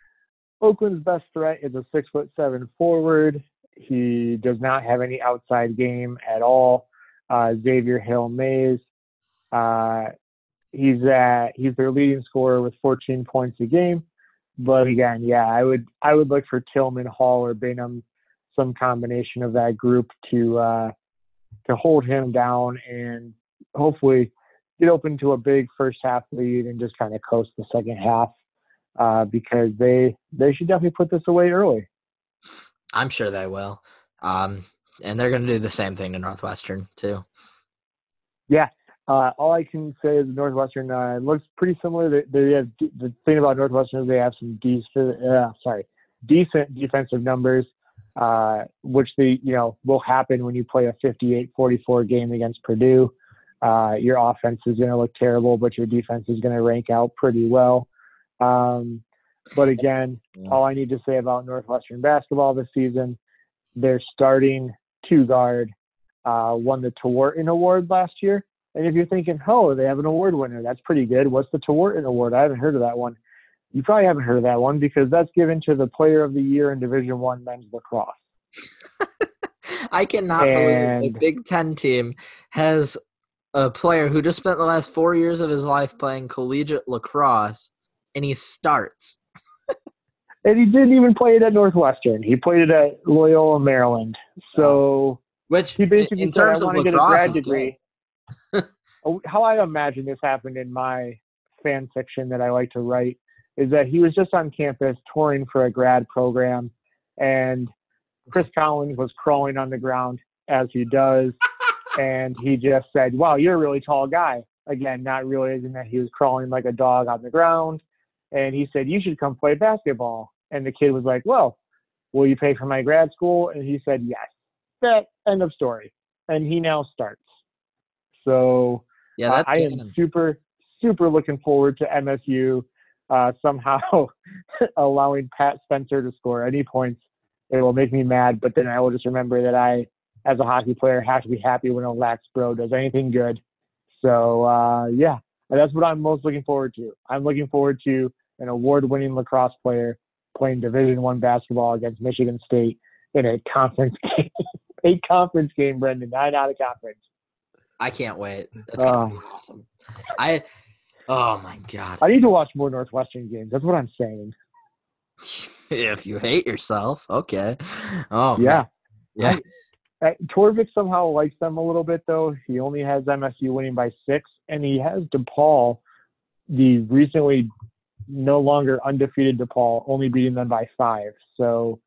Oakland's best threat is a six foot seven forward. He does not have any outside game at all. Uh, Xavier Hill-Mills. Uh, he's at he's their leading scorer with 14 points a game. But again, yeah, I would I would look for Tillman, Hall, or Bingham, some combination of that group to uh, to hold him down and hopefully get open to a big first half lead and just kind of coast the second half uh, because they they should definitely put this away early. I'm sure they will. Um, and they're going to do the same thing to Northwestern too. Yeah. Uh, all I can say is Northwestern uh, looks pretty similar. They, they have the thing about Northwestern is they have some decent, uh, sorry, decent defensive numbers, uh, which they you know will happen when you play a 58-44 game against Purdue. uh, your offense is going to look terrible, but your defense is going to rank out pretty well. Um, but again, yeah. all I need to say about Northwestern basketball this season, their starting two guard uh, won the Tewaaraton Award last year. And if you're thinking, oh, they have an award winner, that's pretty good. What's the Tewaaraton Award? I haven't heard of that one. You probably haven't heard of that one because that's given to the Player of the Year in Division One men's lacrosse. I cannot and... believe the Big Ten team has a player who just spent the last four years of his life playing collegiate lacrosse, and he starts. And he didn't even play it at Northwestern. He played it at Loyola, Maryland. So, oh. which he basically in terms said, "I want to get a grad degree." Oh, how I imagine this happened in my fan fiction that I like to write is that he was just on campus touring for a grad program, and Chris Collins was crawling on the ground as he does, and he just said, "Wow, you're a really tall guy." Again, not realizing that he was crawling like a dog on the ground, and he said, "You should come play basketball." And the kid was like, "Well, will you pay for my grad school?" And he said, "Yes." That end of story. And he now starts. So yeah, uh, I am super super looking forward to MSU uh, somehow allowing Pat Spencer to score any points. It will make me mad, but then I will just remember that I, as a hockey player, have to be happy when a lax bro does anything good. So uh, yeah, that's what I'm most looking forward to. I'm looking forward to an award-winning lacrosse player playing Division One basketball against Michigan State in a conference game. a conference game, Brendan, nine out of conference. I can't wait. That's gonna be oh. awesome. I oh my god. I need to watch more Northwestern games. That's what I'm saying. if you hate yourself, okay. Oh yeah, man. yeah. I, Torvik somehow likes them a little bit though. He only has MSU winning by six, and he has DePaul, the recently no longer undefeated DePaul, only beating them by five. So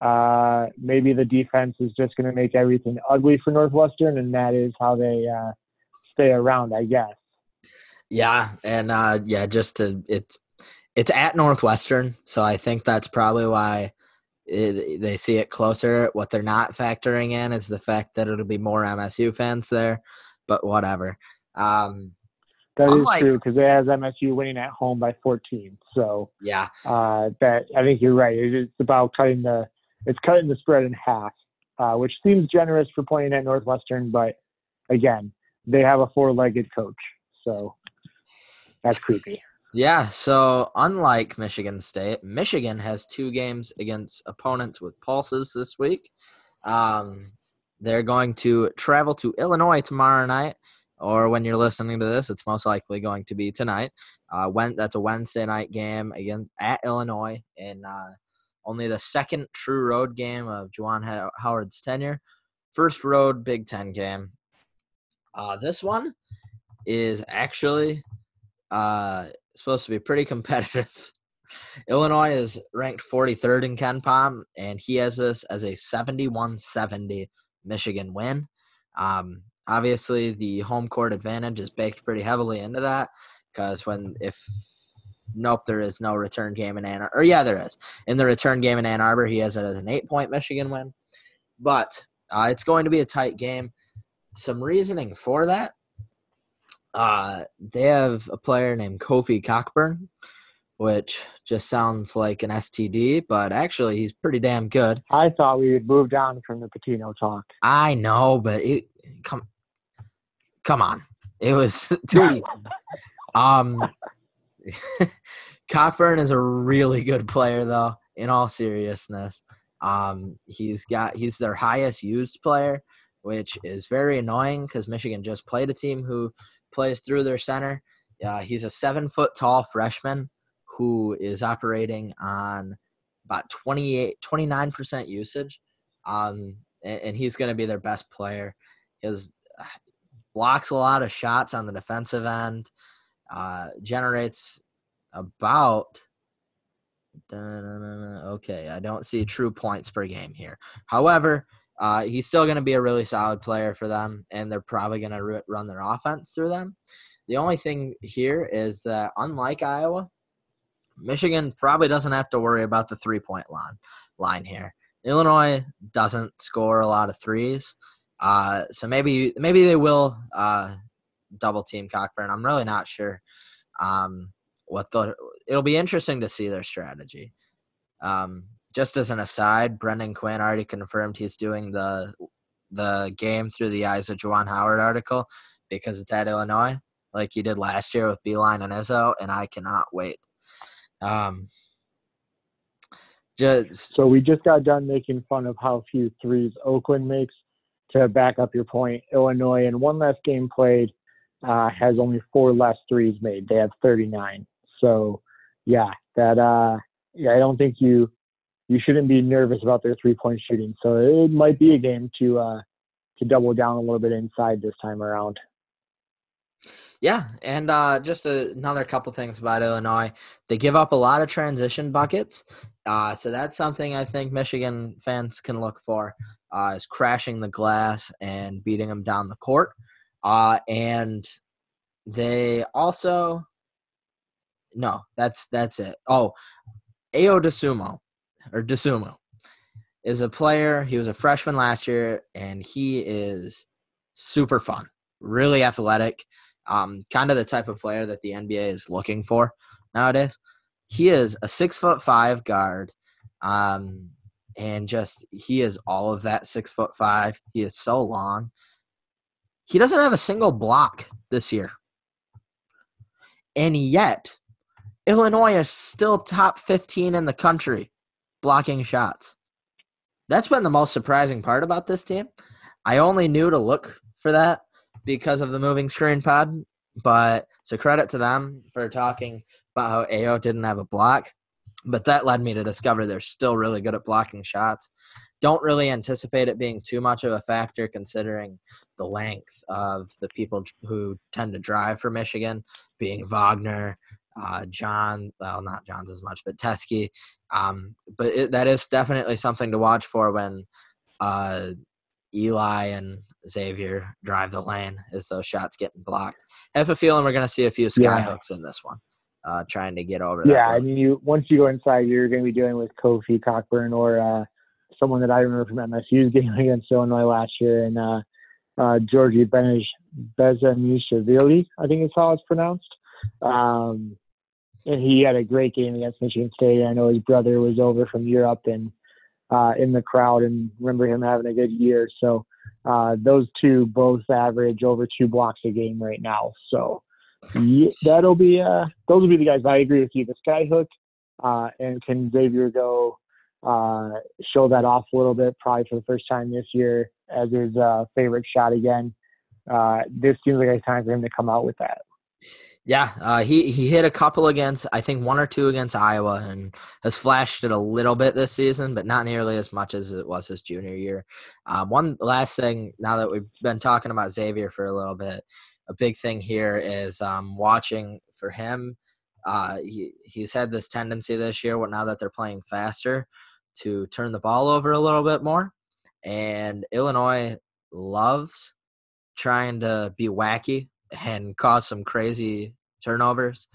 uh, maybe the defense is just going to make everything ugly for Northwestern, and that is how they uh, stay around, I guess. Yeah, and uh, yeah, just to it's it's at Northwestern, so I think that's probably why it, they see it closer. What they're not factoring in is the fact that it'll be more MSU fans there, but whatever. Um, that is unlike, true because it has MSU winning at home by 14. So yeah, uh, that I think you're right. It's about cutting the it's cutting the spread in half, uh, which seems generous for playing at Northwestern, but again, they have a four-legged coach, so that's creepy. Yeah, so unlike Michigan State, Michigan has two games against opponents with pulses this week. Um, they're going to travel to Illinois tomorrow night, or when you're listening to this, it's most likely going to be tonight. Uh, when that's a Wednesday night game against at Illinois in uh, only the second true road game of Juwan Howard's tenure. First road Big Ten game. Uh, this one is actually uh, supposed to be pretty competitive. Illinois is ranked 43rd in KenPom, and he has this as a 71-70 Michigan win. Um, obviously, the home court advantage is baked pretty heavily into that because when if Nope, there is no return game in Ann Arbor. Or yeah, there is. In the return game in Ann Arbor, he has it as an eight-point Michigan win. But uh, it's going to be a tight game. Some reasoning for that. Uh, they have a player named Kofi Cockburn, which just sounds like an STD, but actually he's pretty damn good. I thought we would move down from the Pitino talk. I know, but it come come on. It was too um Cockburn is a really good player, though. In all seriousness, um, he's got he's their highest used player, which is very annoying because Michigan just played a team who plays through their center. Uh, he's a seven foot tall freshman who is operating on about 28, 29% usage. Um, and, he's going to be their best player. He blocks a lot of shots on the defensive end, uh, generates about okay i don't see true points per game here however uh, he's still going to be a really solid player for them and they're probably going to run their offense through them the only thing here is that unlike iowa michigan probably doesn't have to worry about the three point line line here illinois doesn't score a lot of threes uh, so maybe maybe they will uh, double team Cockburn. I'm really not sure um, what the. It'll be interesting to see their strategy. Um, just as an aside, Brendan Quinn already confirmed he's doing the the game through the eyes of Juwan Howard article because it's at Illinois, like he did last year with Beilein and Izzo, and I cannot wait. Um, just so we just got done making fun of how few threes Oakland makes. To back up your point, Illinois in one less game played uh, has only four less threes made. They have 39. So yeah, that uh, yeah, I don't think you you shouldn't be nervous about their three point shooting. So it might be a game to uh, to double down a little bit inside this time around. Yeah, and uh, just a, another couple things about Illinois. They give up a lot of transition buckets, uh, so that's something I think Michigan fans can look for. Uh, is crashing the glass and beating them down the court, uh, and they also no, that's that's it. Oh, Ayo Dosunmu or Dosunmu is a player. He was a freshman last year, and he is super fun, really athletic um, kind of the type of player that the NBA is looking for nowadays. He is a six foot five guard, um, and just he is all of that six foot five. He is so long. He doesn't have a single block this year, and yet Illinois is still top fifteen in the country blocking shots. That's been the most surprising part about this team. I only knew to look for that because of the moving screen pod. But so credit to them for talking about how Ayo didn't have a block. But that led me to discover they're still really good at blocking shots. Don't really anticipate it being too much of a factor considering the length of the people who tend to drive for Michigan, being Wagner, uh, John, well, not John's as much, but Teske. Um, but it, that is definitely something to watch for when uh, Eli and Xavier drive the lane as those shots getting blocked. I have a feeling we're going to see a few skyhooks yeah. in this one, uh, trying to get over. Yeah, I mean, you once you go inside, you're going to be dealing with Kofi Cockburn or uh, someone that I remember from MSU's game against Illinois last year, and uh, uh, Georgie Benij Bezhanishvili, I think it's how it's pronounced. Um, and he had a great game against Michigan State. I know his brother was over from Europe and uh, in the crowd and remember him having a good year. So uh, those two both average over two blocks a game right now. So yeah, that'll be uh, those will be the guys. I agree with you. The skyhook uh, and can Xavier go uh, show that off a little bit, probably for the first time this year as his uh, favorite shot again. Uh, this seems like a time for him to come out with that. Yeah, uh, he he hit a couple against I think one or two against Iowa and has flashed it a little bit this season, but not nearly as much as it was his junior year. Um, one last thing, now that we've been talking about Xavier for a little bit, a big thing here is um, watching for him. Uh, he he's had this tendency this year, now that they're playing faster, to turn the ball over a little bit more, and Illinois loves trying to be wacky and cause some crazy turnovers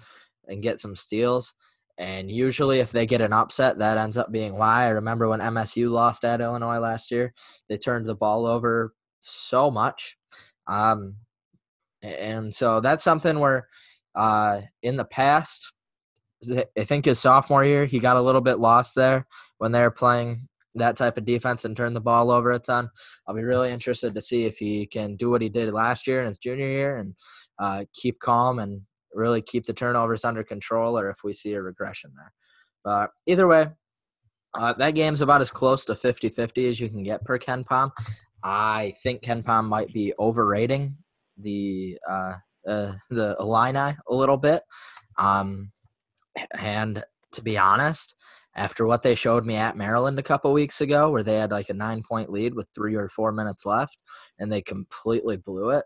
and get some steals. And usually, if they get an upset, that ends up being why. I remember when MSU lost at Illinois last year, they turned the ball over so much. Um, and so that's something where uh, in the past, I think his sophomore year, he got a little bit lost there when they were playing that type of defense and turn the ball over a ton. I'll be really interested to see if he can do what he did last year in his junior year and uh, keep calm and really keep the turnovers under control, or if we see a regression there. But either way, uh, that game's about as close to 50-50 as you can get per KenPom. I think KenPom might be overrating the uh, uh, the Illini a little bit. Um, and to be honest, after what they showed me at Maryland a couple weeks ago, where they had like a nine point lead with three or four minutes left and they completely blew it.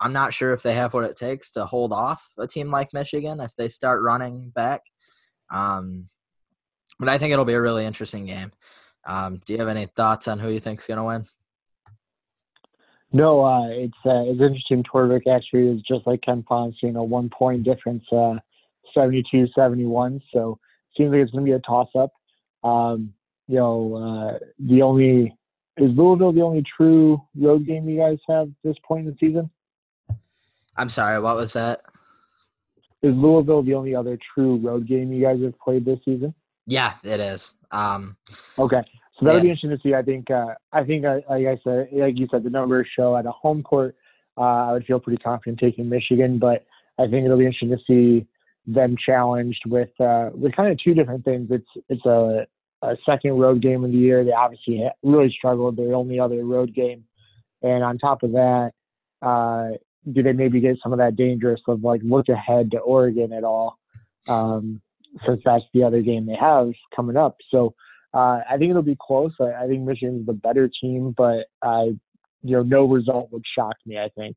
I'm not sure if they have what it takes to hold off a team like Michigan if they start running back. Um, but I think it'll be a really interesting game. Um, do you have any thoughts on who you think's going to win? No, uh, it's uh, it's interesting. Torvik actually is just like KenPom, you know, one point difference, uh, 72-71. So seems like it's going to be a toss up. Um, you know, uh, the only is Louisville the only true road game you guys have this point in the season? I'm sorry, what was that? Is Louisville the only other true road game you guys have played this season? Yeah, it is. Um, okay, so that'll yeah. be interesting to see. I think, uh, I think, uh, like I said, like you said, the numbers show at a home court. Uh, I would feel pretty confident taking Michigan, but I think it'll be interesting to see them challenged with uh, with kind of two different things. It's it's a, a second road game of the year. They obviously really struggled. Their only other road game, and on top of that, uh, do they maybe get some of that dangerous of like look ahead to Oregon at all? Um, since that's the other game they have coming up. So uh, I think it'll be close. I, I think Michigan's the better team, but I, you know, no result would shock me. I think.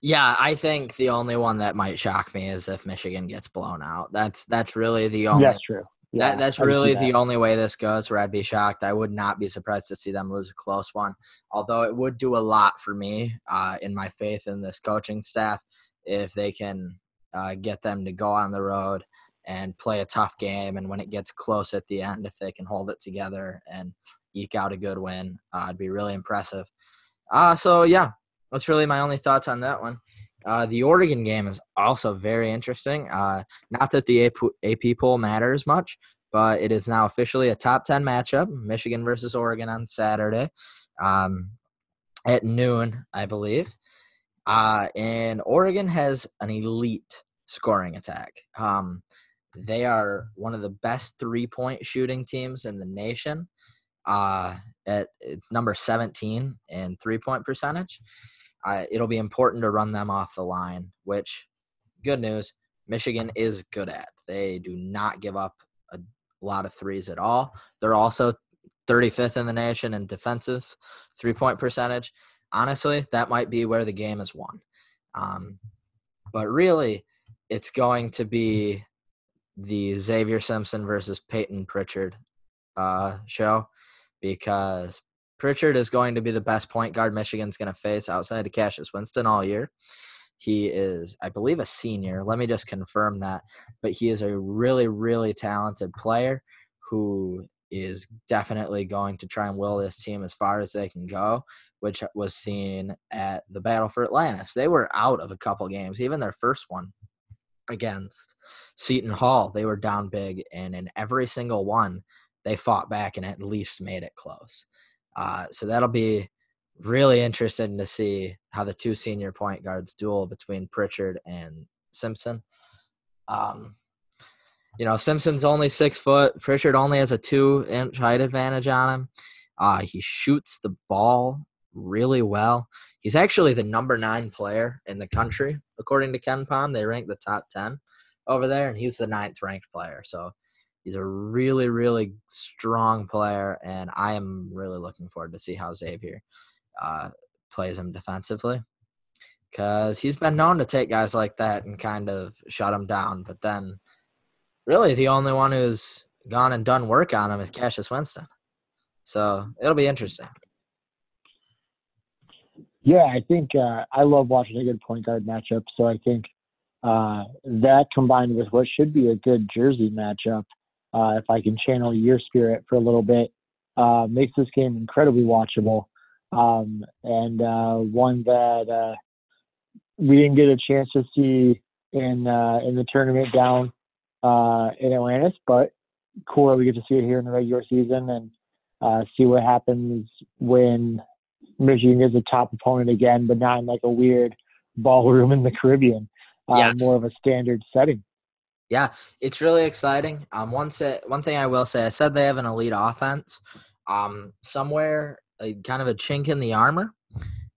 Yeah, I think the only one that might shock me is if Michigan gets blown out. That's that's really the only. That's true. Yeah, that, that's really that. the only way this goes where I'd be shocked. I would not be surprised to see them lose a close one. Although it would do a lot for me uh, in my faith in this coaching staff if they can uh, get them to go on the road and play a tough game. And when it gets close at the end, if they can hold it together and eke out a good win, uh, it'd be really impressive. Uh, so, yeah, that's really my only thoughts on that one. Uh, the Oregon game is also very interesting. Uh, not that the AP, poll matters much, but it is now officially a top 10 matchup Michigan versus Oregon on Saturday um, at noon, I believe. Uh, and Oregon has an elite scoring attack. Um, they are one of the best three point shooting teams in the nation uh, at number 17 in three point percentage it'll be important to run them off the line, which, good news, Michigan is good at. They do not give up a lot of threes at all. They're also 35th in the nation in defensive three point percentage. Honestly, that might be where the game is won. Um, but really, it's going to be the Xavier Simpson versus Payton Pritchard uh, show because Pritchard is going to be the best point guard Michigan's going to face outside of Cassius Winston all year. He is, I believe, a senior. Let me just confirm that. But he is a really, really talented player who is definitely going to try and will this team as far as they can go, which was seen at the Battle for Atlantis. They were out of a couple games, even their first one against Seton Hall. They were down big, and in every single one, they fought back and at least made it close. Uh, so that'll be really interesting to see how the two senior point guards duel between Pritchard and Simpson. Um, you know, Simpson's only six foot. Pritchard only has a two inch height advantage on him. Uh, he shoots the ball really well. He's actually the number nine player in the country, according to KenPom. They rank the top 10 over there, and he's the ninth ranked player. So He's a really, really strong player, and I am really looking forward to see how Xavier uh, plays him defensively. Because he's been known to take guys like that and kind of shut them down. But then, really, the only one who's gone and done work on him is Cassius Winston. So it'll be interesting. Yeah, I think uh, I love watching a good point guard matchup. So I think uh, that combined with what should be a good Jersey matchup uh, if I can channel your spirit for a little bit, uh, makes this game incredibly watchable um, and uh, one that uh, we didn't get a chance to see in uh, in the tournament down uh, in Atlantis, but cool we get to see it here in the regular season and see what happens when Michigan is a top opponent again, but not in like a weird ballroom in the Caribbean, yes. more of a standard setting. Yeah, it's really exciting. Um, one say, one thing I will say, I said they have an elite offense. Um, somewhere, a, kind of a chink in the armor.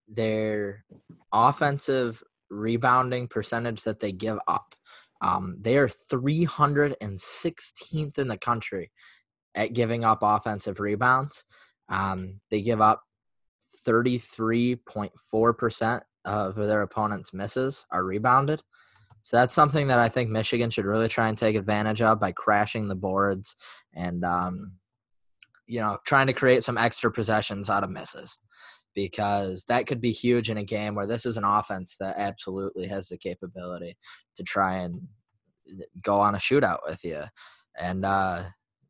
Their offensive rebounding percentage that they give up. Um, they are 316th in the country at giving up offensive rebounds. Um, they give up 33.4% of their opponent's misses are rebounded. So that's something that I think Michigan should really try and take advantage of by crashing the boards and, um, you know, trying to create some extra possessions out of misses because that could be huge in a game where this is an offense that absolutely has the capability to try and go on a shootout with you. And uh,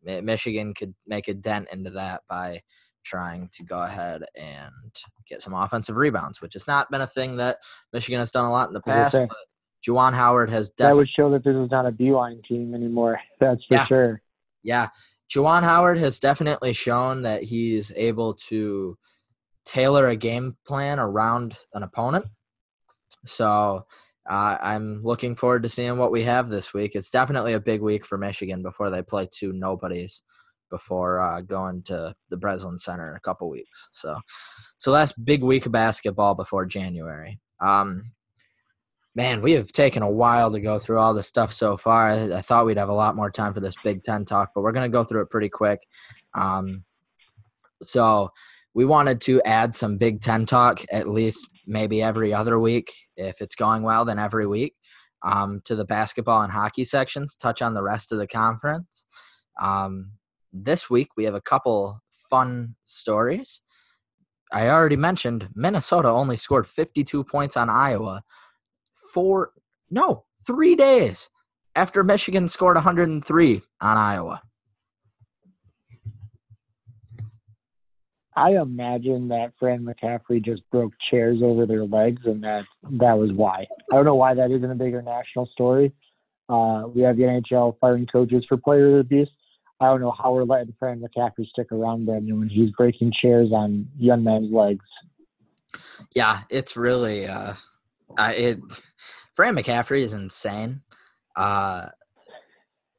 Michigan could make a dent into that by trying to go ahead and get some offensive rebounds, which has not been a thing that Michigan has done a lot in the past. But Juwan Howard has definitely. That would show that this is not a Beilein team anymore. That's for yeah. sure. Yeah. Juwan Howard has definitely shown that he's able to tailor a game plan around an opponent. So uh, I'm looking forward to seeing what we have this week. It's definitely a big week for Michigan before they play two nobodies before uh, going to the Breslin Center in a couple weeks. So, so last big week of basketball before January. Um, man, we have taken a while to go through all this stuff so far. I, I thought we'd have a lot more time for this Big Ten talk, but we're going to go through it pretty quick. Um, so we wanted to add some Big Ten talk at least maybe every other week. If it's going well, then every week um, to the basketball and hockey sections, touch on the rest of the conference. Um, this week, we have a couple fun stories. I already mentioned Minnesota only scored 52 points on Iowa four, no, three days after Michigan scored 103 on Iowa. I imagine that Fran McCaffery just broke chairs over their legs, and that that was why. I don't know why that isn't a bigger national story. Uh, we have the NHL firing coaches for player abuse. I don't know how we're letting Fran McCaffery stick around then when he's breaking chairs on young men's legs. Yeah, it's really uh, I, it. Fran McCaffery is insane, uh,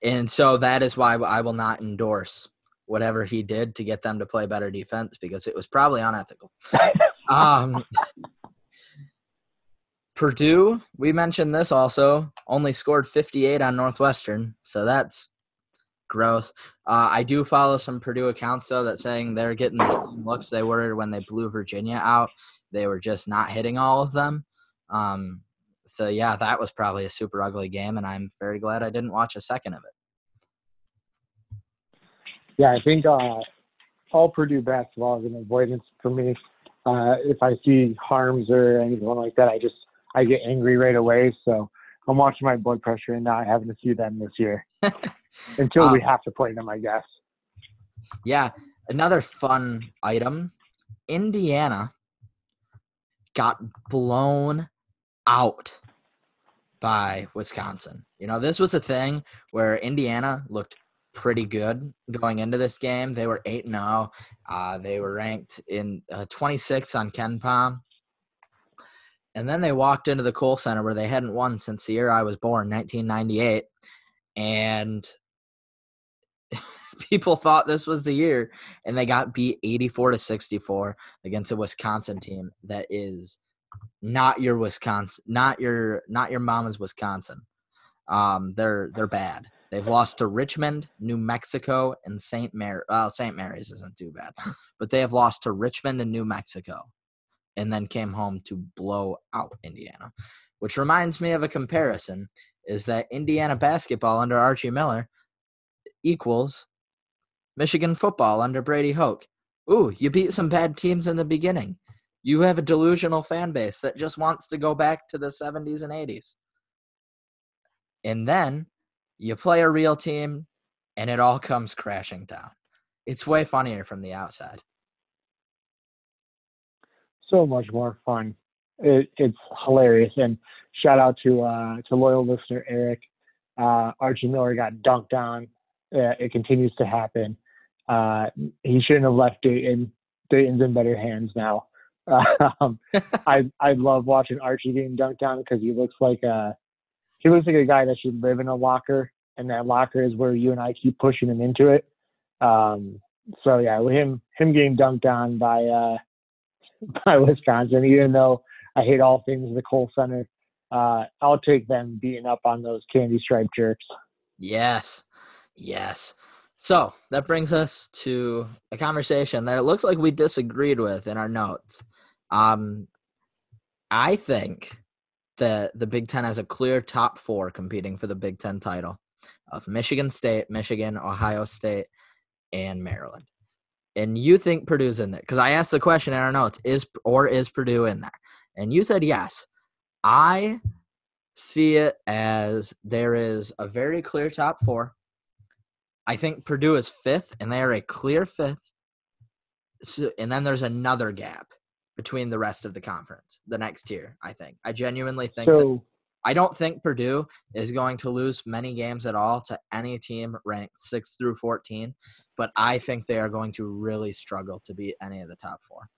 and so that is why I will not endorse whatever he did to get them to play better defense because it was probably unethical. um, Purdue, we mentioned this also, only scored 58 on Northwestern, so that's gross. Uh, I do follow some Purdue accounts though that saying they're getting the same looks they were when they blew Virginia out. They were just not hitting all of them. Um, so yeah, that was probably a super ugly game, and I'm very glad I didn't watch a second of it yeah, I think uh, all Purdue basketball is an avoidance for me. Uh, if I see Haarms or anything like that, I just I get angry right away. So I'm watching my blood pressure and not having to see them this year until um, we have to play them, I guess. Yeah, another fun item: Indiana got blown out by Wisconsin. You know, this was a thing where Indiana looked pretty good going into this game. They were 8 0. Uh, they were ranked in uh, 26 on KenPom. And then they walked into the Kohl Center where they hadn't won since the year I was born, 1998. And people thought this was the year. And they got beat 84 to 64 against a Wisconsin team that is not your Wisconsin, not your, not your mama's Wisconsin. Um, they're, they're bad. They've lost to Richmond, New Mexico, and St. Mary. Well, St. Mary's isn't too bad, but they have lost to Richmond and New Mexico, and then came home to blow out Indiana. Which reminds me of a comparison: is that Indiana basketball under Archie Miller equals Michigan football under Brady Hoke. Ooh, you beat some bad teams in the beginning. You have a delusional fan base that just wants to go back to the 70s and 80s. And then you play a real team, and it all comes crashing down. It's way funnier from the outside. So much more fun. It, it's hilarious. And shout out to uh, to loyal listener Eric. Uh, Archie Miller got dunked on. Uh, it continues to happen. Uh, he shouldn't have left Dayton. Dayton's in better hands now. um, I I love watching Archie getting dunked on because he looks like a he looks like a guy that should live in a locker, and that locker is where you and I keep pushing him into it. Um, so yeah, with him him getting dunked on by uh, by Wisconsin, even though I hate all things the Kohl Center, uh, I'll take them beating up on those candy stripe jerks. Yes, yes. So that brings us to a conversation that it looks like we disagreed with in our notes. Um, I think that the Big Ten has a clear top four competing for the Big Ten title of Michigan State, Michigan, Ohio State, and Maryland. And you think Purdue's in there? Because I asked the question in our notes: Is or is Purdue in there? And you said yes. I see it as there is a very clear top four. I think Purdue is fifth, and they are a clear fifth. so, and then there's another gap between the rest of the conference, the next tier. I think. I genuinely think. that, I don't think Purdue is going to lose many games at all to any team ranked six through fourteen, but I think they are going to really struggle to beat any of the top four.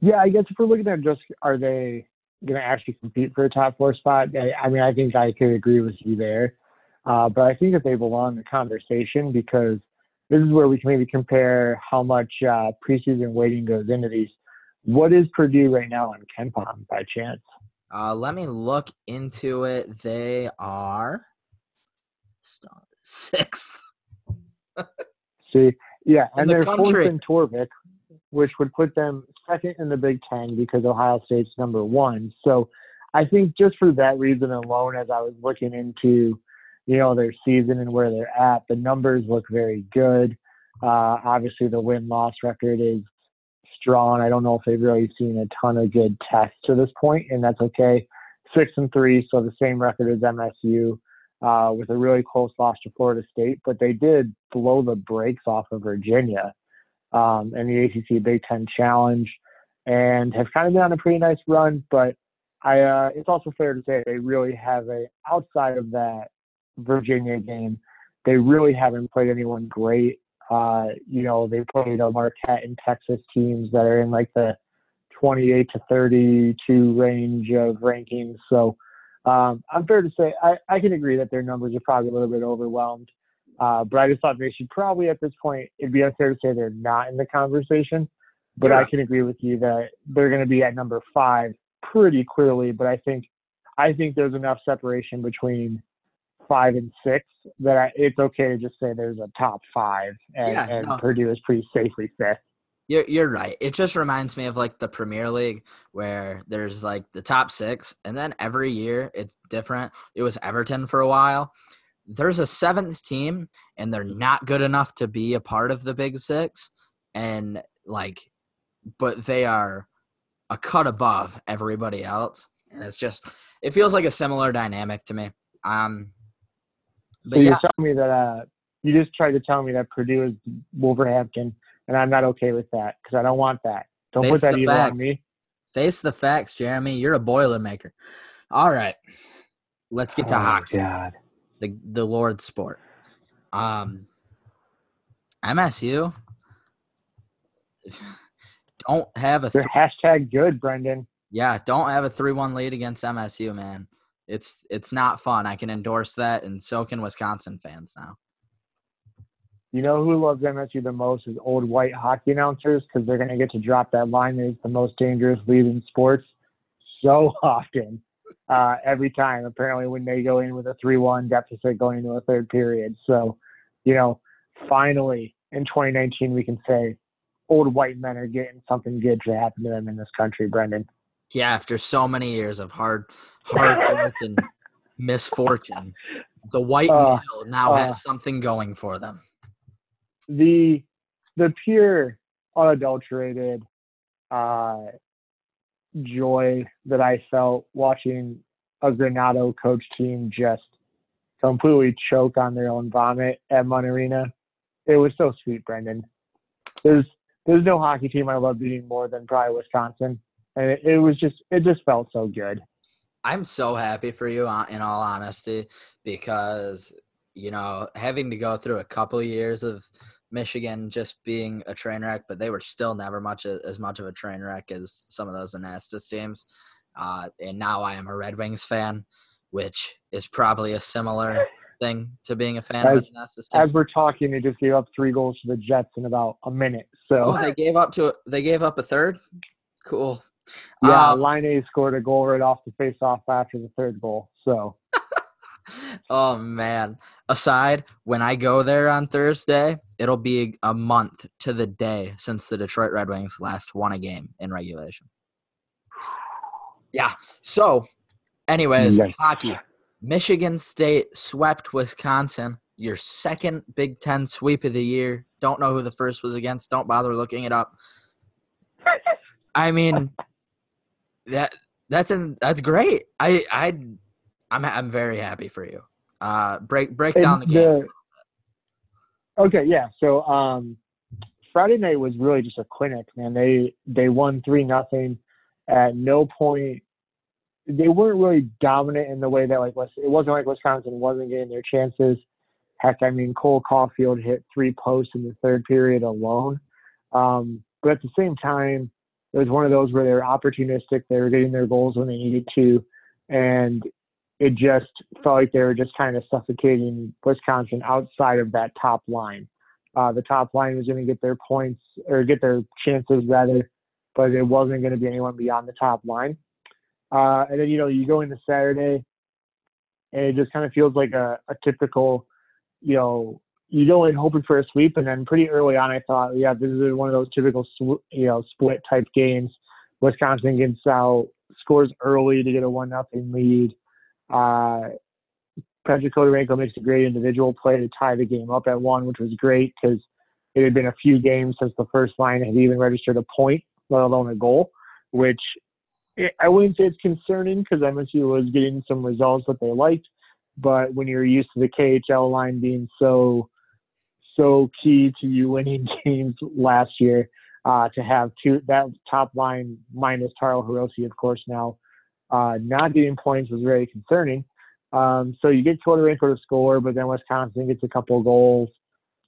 yeah, I guess if we're looking at just are they going to actually compete for a top four spot? I, I mean, I think I could agree with you there, uh, but I think that they belong in the conversation because this is where we can maybe compare how much uh, preseason weighting goes into these. What is Purdue right now on KenPom by chance? Uh, let me look into it. They are sixth. See, yeah, and the they're fourth in Torvik, which would put them second in the Big Ten because Ohio State's number one. So I think just for that reason alone, as I was looking into, you know, their season and where they're at, the numbers look very good. Uh, obviously, the win loss record is strong. I don't know if they've really seen a ton of good tests to this point, and that's okay. Six and three, so the same record as MSU uh, with a really close loss to Florida State, but they did blow the brakes off of Virginia um, in the ACC Big Ten Challenge, and have kind of been on a pretty nice run. But I, uh, it's also fair to say they really have a outside of that Virginia game, they really haven't played anyone great. Uh, you know, they played a Marquette and Texas teams that are in like the 28 to 32 range of rankings. So um, I'm fair to say I, I can agree that their numbers are probably a little bit overwhelmed. Uh, but I just thought they should probably at this point it'd be unfair to say they're not in the conversation. But I can agree with you that they're going to be at number five pretty clearly. But I think I think there's enough separation between five and six that I, it's okay to just say there's a top five, and, Yeah, and no. Purdue is pretty safely fifth. You're you're right. It just reminds me of like the Premier League where there's like the top six, and then every year it's different. It was Everton for a while. There's a seventh team, and they're not good enough to be a part of the Big Six, and like, but they are a cut above everybody else, and it's just it feels like a similar dynamic to me. Um, but so yeah, you're telling me that uh, you just tried to tell me that Purdue is Wolverhampton, and I'm not okay with that because I don't want that. Don't Face put that evil on me. face the facts, Jeremy. You're a boilermaker. All right, let's get to oh, hockey. God. the the Lord's sport. Um, MSU don't have a th- hashtag good, Brendan. yeah don't have a three one lead against MSU, man. It's it's not fun. I can endorse that, and so can Wisconsin fans now. You know who loves MSU the most is old white hockey announcers because they're going to get to drop that line that it's the most dangerous lead in sports so often. Uh, every time, apparently, when they go in with a 3 1 deficit going into a third period. So, you know, finally in 2019, we can say old white men are getting something good to happen to them in this country, Brendan. Yeah, after so many years of hard hard work and misfortune, the white Uh, male now uh. has something going for them. the the pure unadulterated uh, joy that I felt watching a Granato coach team just completely choke on their own vomit at Munn Arena. It was so sweet, Brendan. There's there's no hockey team I love beating more than probably Wisconsin, and it, it was just it just felt so good. I'm so happy for you, uh, in all honesty, because you know having to go through a couple of years of Michigan just being a train wreck, but they were still never much as much of a train wreck as some of those Anastos teams. Uh, and now I am a Red Wings fan, which is probably a similar thing to being a fan of an Anastos team. As we're talking, they just gave up three goals to the Jets in about a minute. So Oh, they gave up to they gave up a third. Cool. Yeah, Um, Laine scored a goal right off the face-off after the third goal. So oh man. Aside, when I go there on Thursday, it'll be a month to the day since the Detroit Red Wings last won a game in regulation. Yeah. So, anyways, Yikes. hockey. Michigan State swept Wisconsin. Your second Big Ten sweep of the year. Don't know who the first was against. Don't bother looking it up. I mean, that that's in, that's great. I I I'm I'm very happy for you. Uh, break break down the game. the- okay, yeah. So um, Friday night was really just a clinic, man. They they won three nothing. At no point they weren't really dominant in the way that like it wasn't like Wisconsin wasn't getting their chances. Heck, I mean Cole Caufield hit three posts in the third period alone. Um, but at the same time, it was one of those where they were opportunistic. They were getting their goals when they needed to, and it just felt like they were just kind of suffocating Wisconsin outside of that top line. Uh, the top line was going to get their points or get their chances rather, but it wasn't going to be anyone beyond the top line. Uh, and then you know you go into Saturday, and it just kind of feels like a, a typical, you know, you go in hoping for a sweep, and then pretty early on, I thought, yeah, this is one of those typical, you know, split type games. Wisconsin gets out, scores early to get a one nothing lead. Uh, Patrick Khodorenko makes a great individual play to tie the game up at one, which was great because it had been a few games since the first line had even registered a point, let alone a goal, which I wouldn't say it's concerning because MSU was getting some results that they liked, but when you're used to the KHL line being so so key to you winning games last year, uh, to have two that top line minus Taro Hirose, of course, now uh, not getting points was very concerning. Um, so you get Khodorenko to score, but then Wisconsin gets a couple of goals.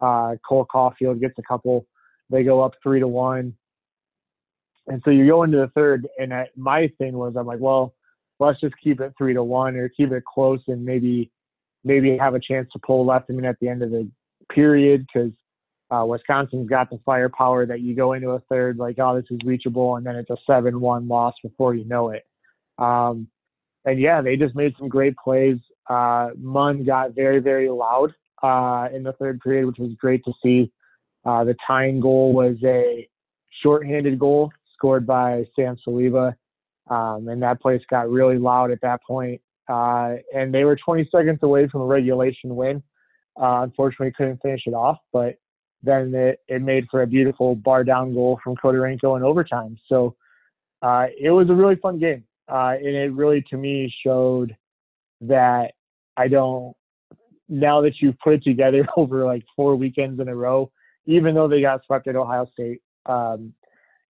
Uh, Cole Caufield gets a couple. They go up three to one. And so you go into the third, and I, my thing was, I'm like, well, let's just keep it three to one, or keep it close, and maybe maybe have a chance to pull Lethemon at the end of the period because uh, Wisconsin's got the firepower that you go into a third like, oh, this is reachable, and then it's a seven-one loss before you know it. Um, and yeah, they just made some great plays. Uh, Munn got very, very loud uh, in the third period, which was great to see. Uh, the tying goal was a shorthanded goal scored by Sam Saliba. Um, and that place got really loud at that point. Uh, and they were 20 seconds away from a regulation win. Uh, unfortunately, couldn't finish it off, but then it, it made for a beautiful bar down goal from Khodorenko in overtime. So uh, it was a really fun game. Uh, and it really, to me, showed that I don't, now that you've put it together over like four weekends in a row, even though they got swept at Ohio State, um,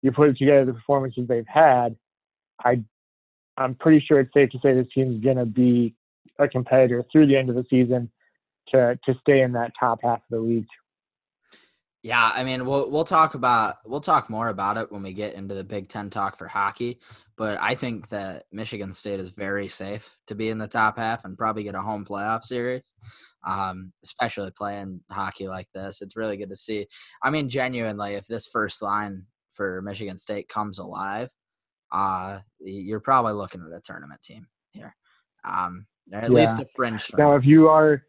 you put it together the performances they've had, I I'm pretty sure it's safe to say this team's gonna be a competitor through the end of the season to to stay in that top half of the league. Yeah, I mean, we'll we'll talk about we'll talk more about it when we get into the Big Ten talk for hockey. But I think that Michigan State is very safe to be in the top half and probably get a home playoff series. Um, especially playing hockey like this, it's really good to see. I mean, genuinely, if this first line for Michigan State comes alive, uh, you're probably looking at a tournament team here. Um, at yeah. least a fringe. Now, if you are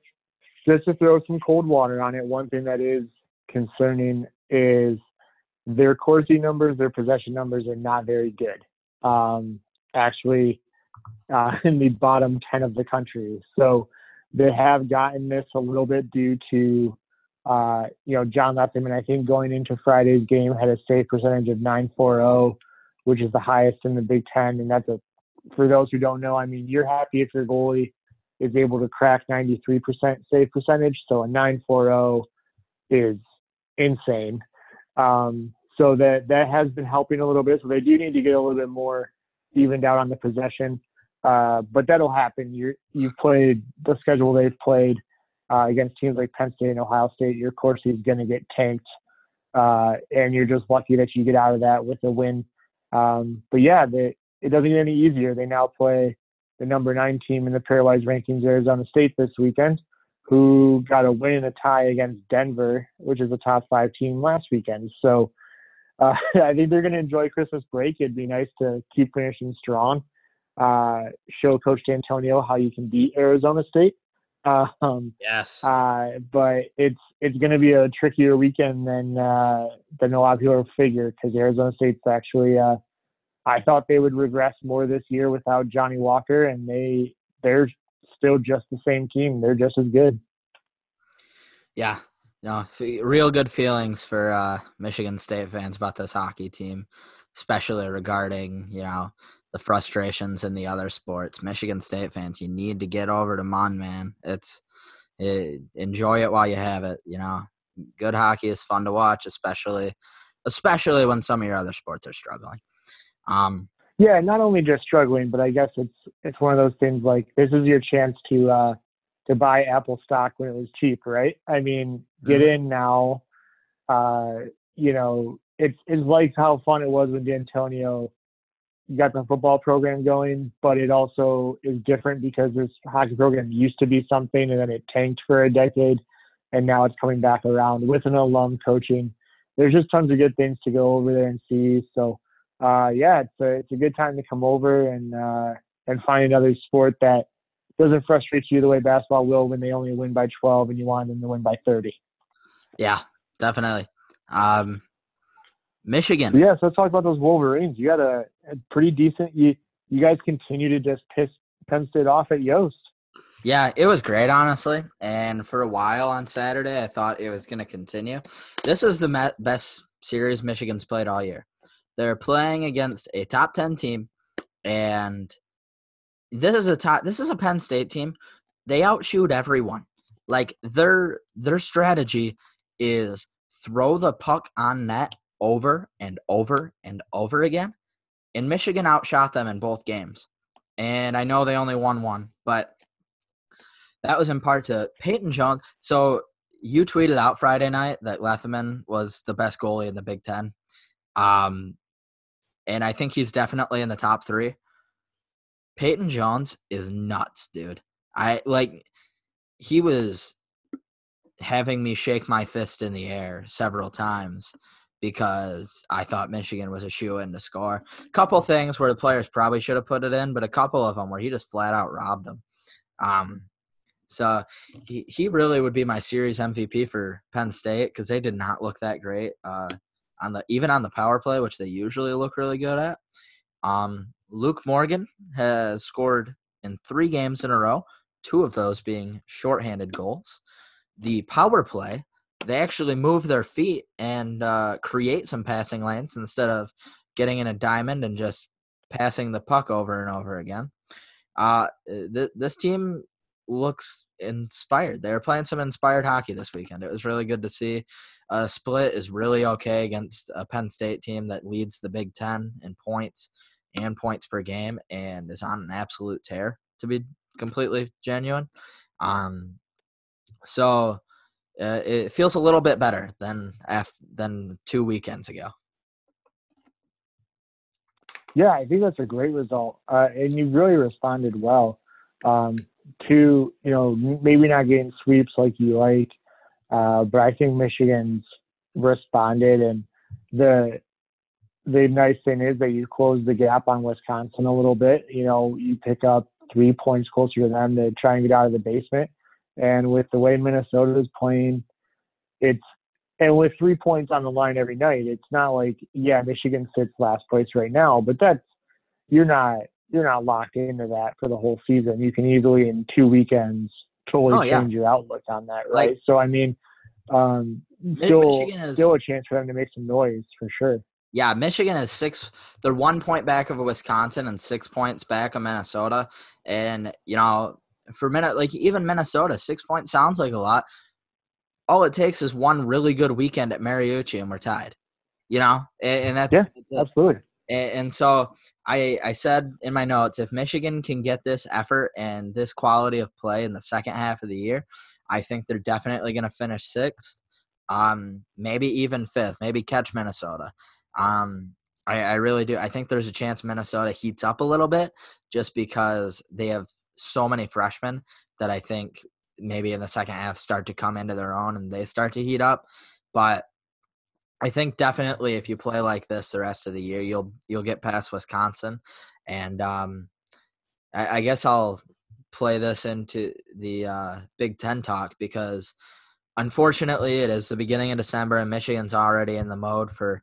just to throw some cold water on it, one thing that is concerning is their Corsi numbers, their possession numbers are not very good. Um, actually, uh, in the bottom 10 of the country. So they have gotten this a little bit due to uh, you know, John Lethemon, I think going into Friday's game had a save percentage of 940, which is the highest in the Big Ten. And that's a, for those who don't know, I mean, you're happy if your goalie is able to crack 93% save percentage. So a 940 is insane. Um, so that that has been helping a little bit. So they do need to get a little bit more evened out on the possession. Uh, but that'll happen. You you've played the schedule they've played uh, against teams like Penn State and Ohio State, your Corsi is going to get tanked, uh, and you're just lucky that you get out of that with a win. Um, but yeah, they, it doesn't get any easier. They now play the number nine team in the pairwise rankings, Arizona State, this weekend, who got a win and a tie against Denver, which is a top five team last weekend. So uh, I think they're going to enjoy Christmas break. It'd be nice to keep finishing strong. Uh, show Coach Dantonio how you can beat Arizona State. Um, yes. Uh, but it's it's going to be a trickier weekend than uh, than a lot of people figure because Arizona State's actually. Uh, I thought they would regress more this year without Johnny Walker, and they they're still just the same team. They're just as good. Yeah, no, real good feelings for uh, Michigan State fans about this hockey team, especially regarding you know the frustrations in the other sports. Michigan State fans, you need to get over to Munn, man. It's it, enjoy it while you have it. You know, good hockey is fun to watch, especially especially when some of your other sports are struggling. Um, yeah, not only just struggling, but I guess it's it's one of those things like this is your chance to uh, to buy Apple stock when it was cheap, right? I mean, get mm-hmm. in now. Uh, you know, it's it's like how fun it was when Dantonio got the football program going, but it also is different because this hockey program used to be something and then it tanked for a decade and now it's coming back around with an alum coaching. There's just tons of good things to go over there and see. So uh, yeah, it's a it's a good time to come over and uh, and find another sport that doesn't frustrate you the way basketball will when they only win by 12 and you want them to win by 30. Yeah, definitely. Um, Michigan. Yeah, so let's talk about those Wolverines. You got a, a pretty decent. You you guys continue to just piss Penn State off at Yost. Yeah, it was great, honestly. And for a while on Saturday, I thought it was going to continue. This was the best series Michigan's played all year. They're playing against a top ten team, and this is a top. This is a Penn State team. They outshoot everyone. Like their their strategy is throw the puck on net over and over and over again. And Michigan outshot them in both games. And I know they only won one, but that was in part to Peyton Jones. So you tweeted out Friday night that Lethemon was the best goalie in the Big Ten. Um, and I think he's definitely in the top three. Peyton Jones is nuts, dude. I like he was having me shake my fist in the air several times because I thought Michigan was a shoe in to score. A couple things where the players probably should have put it in, but a couple of them where he just flat out robbed them. Um, so he, he really would be my series MVP for Penn State because they did not look that great uh, on the even on the power play, which they usually look really good at. Um, Luke Morgan has scored in three games in a row, two of those being shorthanded goals. The power play they actually move their feet and uh, create some passing lanes instead of getting in a diamond and just passing the puck over and over again. Uh, th- this team looks inspired. They're playing some inspired hockey this weekend. It was really good to see. Uh, split is really okay against a Penn State team that leads the Big Ten in points and points per game and is on an absolute tear, to be completely genuine. Um, so uh, it feels a little bit better than after, than two weekends ago. Yeah, I think that's a great result, uh, and you really responded well um, to you know maybe not getting sweeps like you like, uh, but I think Michigan's responded, and the the nice thing is that you close the gap on Wisconsin a little bit. You know, you pick up three points closer to them to try and get out of the basement. And with the way Minnesota is playing, it's and with three points on the line every night, it's not like yeah, Michigan sits last place right now, but that's you're not you're not locked into that for the whole season. You can easily in two weekends totally oh, change yeah. your outlook on that, right? Like, so I mean, um, still is, still a chance for them to make some noise for sure. Yeah, Michigan is six. They're one point back of Wisconsin and six points back of Minnesota. And you know, for minute like even Minnesota, six points sounds like a lot. All it takes is one really good weekend at Mariucci and we're tied. You know, and, and that's yeah, that's absolutely. And, and so I I said in my notes, if Michigan can get this effort and this quality of play in the second half of the year, I think they're definitely going to finish sixth, um, maybe even fifth, maybe catch Minnesota. Um, I, I really do. I think there's a chance Minnesota heats up a little bit just because they have so many freshmen that I think maybe in the second half start to come into their own and they start to heat up. But I think definitely if you play like this the rest of the year, you'll you'll get past Wisconsin, and um, I, I guess I'll play this into the uh, Big Ten talk because unfortunately it is the beginning of December and Michigan's already in the mode for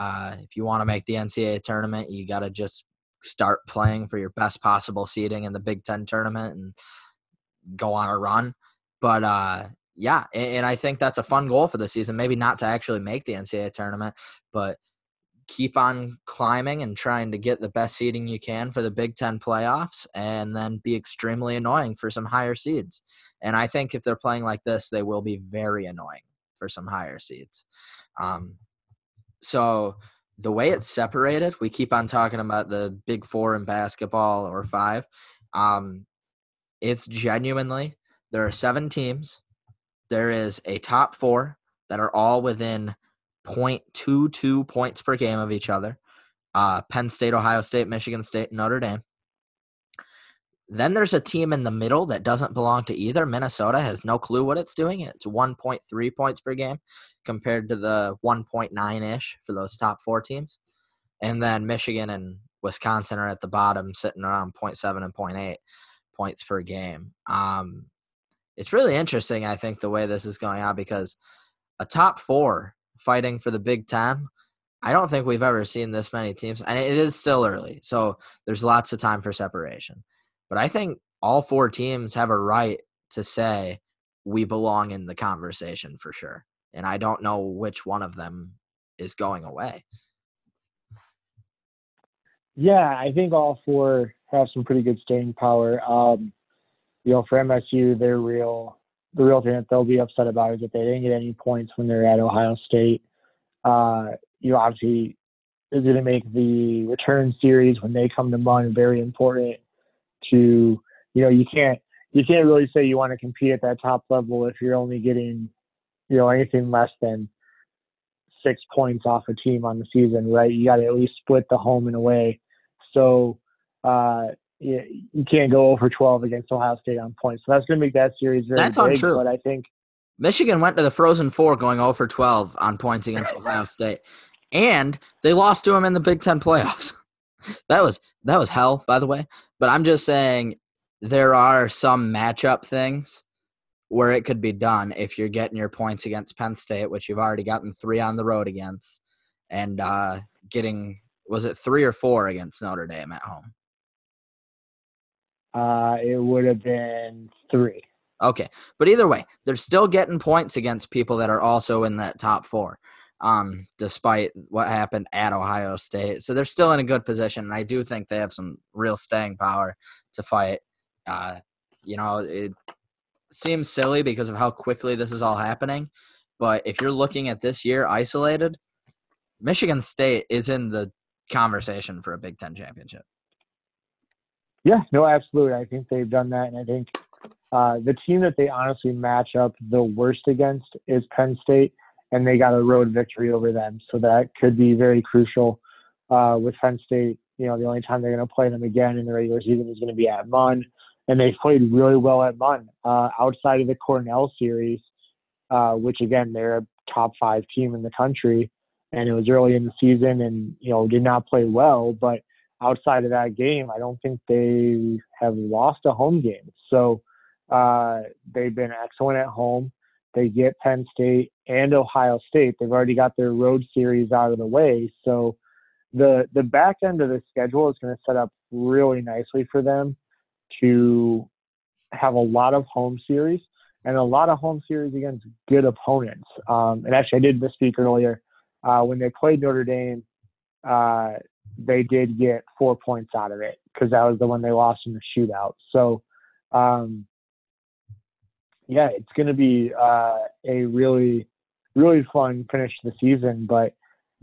uh, if you want to make the NCAA tournament, you got to just start playing for your best possible seeding in the Big Ten tournament and go on a run. But uh, yeah, and, I think that's a fun goal for the season. Maybe not to actually make the NCAA tournament, but keep on climbing and trying to get the best seeding you can for the Big Ten playoffs and then be extremely annoying for some higher seeds. And I think if they're playing like this, they will be very annoying for some higher seeds. Um, so the way it's separated, we keep on talking about the big four in basketball or five. Um, it's genuinely there are seven teams. There is a top four that are all within 0.22 points per game of each other. Uh, Penn State, Ohio State, Michigan State, Notre Dame. Then there's a team in the middle that doesn't belong to either. Minnesota has no clue what it's doing. It's 1.3 points per game compared to the 1.9 ish for those top four teams. And then Michigan and Wisconsin are at the bottom, sitting around 0.7 and 0.8 points per game. Um, it's really interesting, I think, the way this is going on because a top four fighting for the Big Ten. I don't think we've ever seen this many teams, and it is still early, so there's lots of time for separation. But I think all four teams have a right to say we belong in the conversation for sure. And I don't know which one of them is going away. Yeah, I think all four have some pretty good staying power. Um, you know, for MSU, they're real. The real thing that they'll be upset about is that they didn't get any points when they're at Ohio State. Uh, you know, obviously, is going to make the return series when they come to Munn very important to you know you can't you can't really say you want to compete at that top level if you're only getting you know anything less than six points off a team on the season, right? You got to at least split the home and away. So uh, you, you can't go over 12 against Ohio State on points. So that's going to make that series very that's big. Untrue. But I think Michigan went to the Frozen Four going 0 for 12 on points against Ohio State, and they lost to them in the Big Ten playoffs. that was that was hell, by the way. But I'm just saying there are some matchup things where it could be done if you're getting your points against Penn State, which you've already gotten three on the road against, and uh, getting was it three or four against Notre Dame at home? Uh, it would have been three. Okay, but either way, they're still getting points against people that are also in that top four um, despite what happened at Ohio State. So they're still in a good position, and I do think they have some real staying power to fight. Uh, you know, it seems silly because of how quickly this is all happening, but if you're looking at this year isolated, Michigan State is in the conversation for a Big Ten championship. Yeah, no, absolutely. I think they've done that, and I think uh, the team that they honestly match up the worst against is Penn State and they got a road victory over them. So that could be very crucial uh, with Penn State. You know, the only time they're going to play them again in the regular season is going to be at Munn, and they played really well at Munn. Uh, outside of the Cornell series, uh, which again they're a top five team in the country, and it was early in the season, and you know did not play well. But outside of that game, I don't think they have lost a home game. So uh, they've been excellent at home. They get Penn State and Ohio State. They've already got their road series out of the way. So the the back end of the schedule is going to set up really nicely for them to have a lot of home series and a lot of home series against good opponents. Um, and actually, I did misspeak earlier. Uh, when they played Notre Dame, uh, they did get four points out of it because that was the one they lost in the shootout. So um, yeah, it's going to be uh, a really, really fun finish to the season. But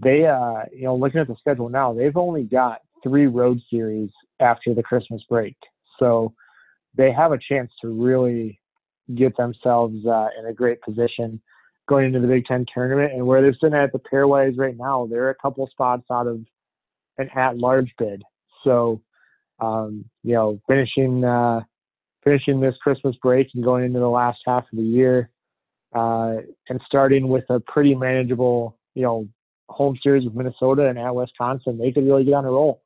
they, uh, you know, looking at the schedule now, they've only got three road series after the Christmas break. So they have a chance to really get themselves uh, in a great position going into the Big Ten tournament. And where they're sitting at the pairwise right now, they're a couple spots out of an at-large bid. So, um, you know, finishing uh, finishing this Christmas break and going into the last half of the year, uh, and starting with a pretty manageable, you know, home series with Minnesota and at Wisconsin, they could really get on a roll.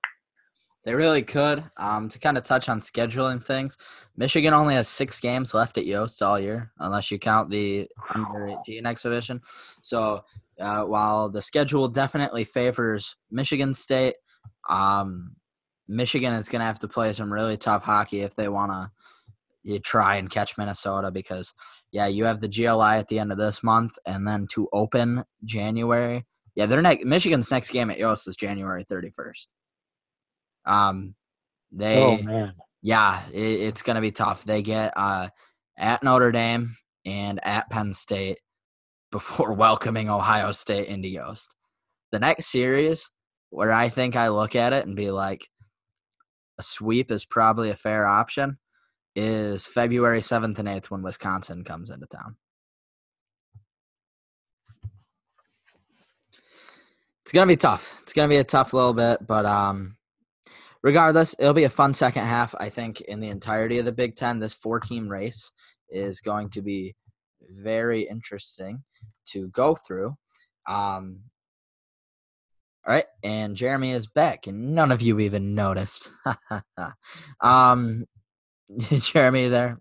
They really could. Um, to kind of touch on scheduling things, Michigan only has six games left at Yost all year, unless you count the under 18 exhibition. So uh, while the schedule definitely favors Michigan State, um, Michigan is going to have to play some really tough hockey if they want to you try and catch Minnesota because yeah, you have the GLI at the end of this month, and then to open January. Yeah, their next Michigan's next game at Yost is January thirty first. Um, they oh man, yeah, it, it's gonna be tough. They get uh at Notre Dame and at Penn State. before welcoming Ohio State into Yost. The next series where I think I look at it and be like, a sweep is probably a fair option is February 7th and 8th when Wisconsin comes into town. It's going to be tough. It's going to be a tough little bit, but um regardless, it'll be a fun second half. I think in the entirety of the Big 10 this four-team race is going to be very interesting to go through. Um all right, and Jeremy is back, and none of you even noticed. um, Jeremy, there.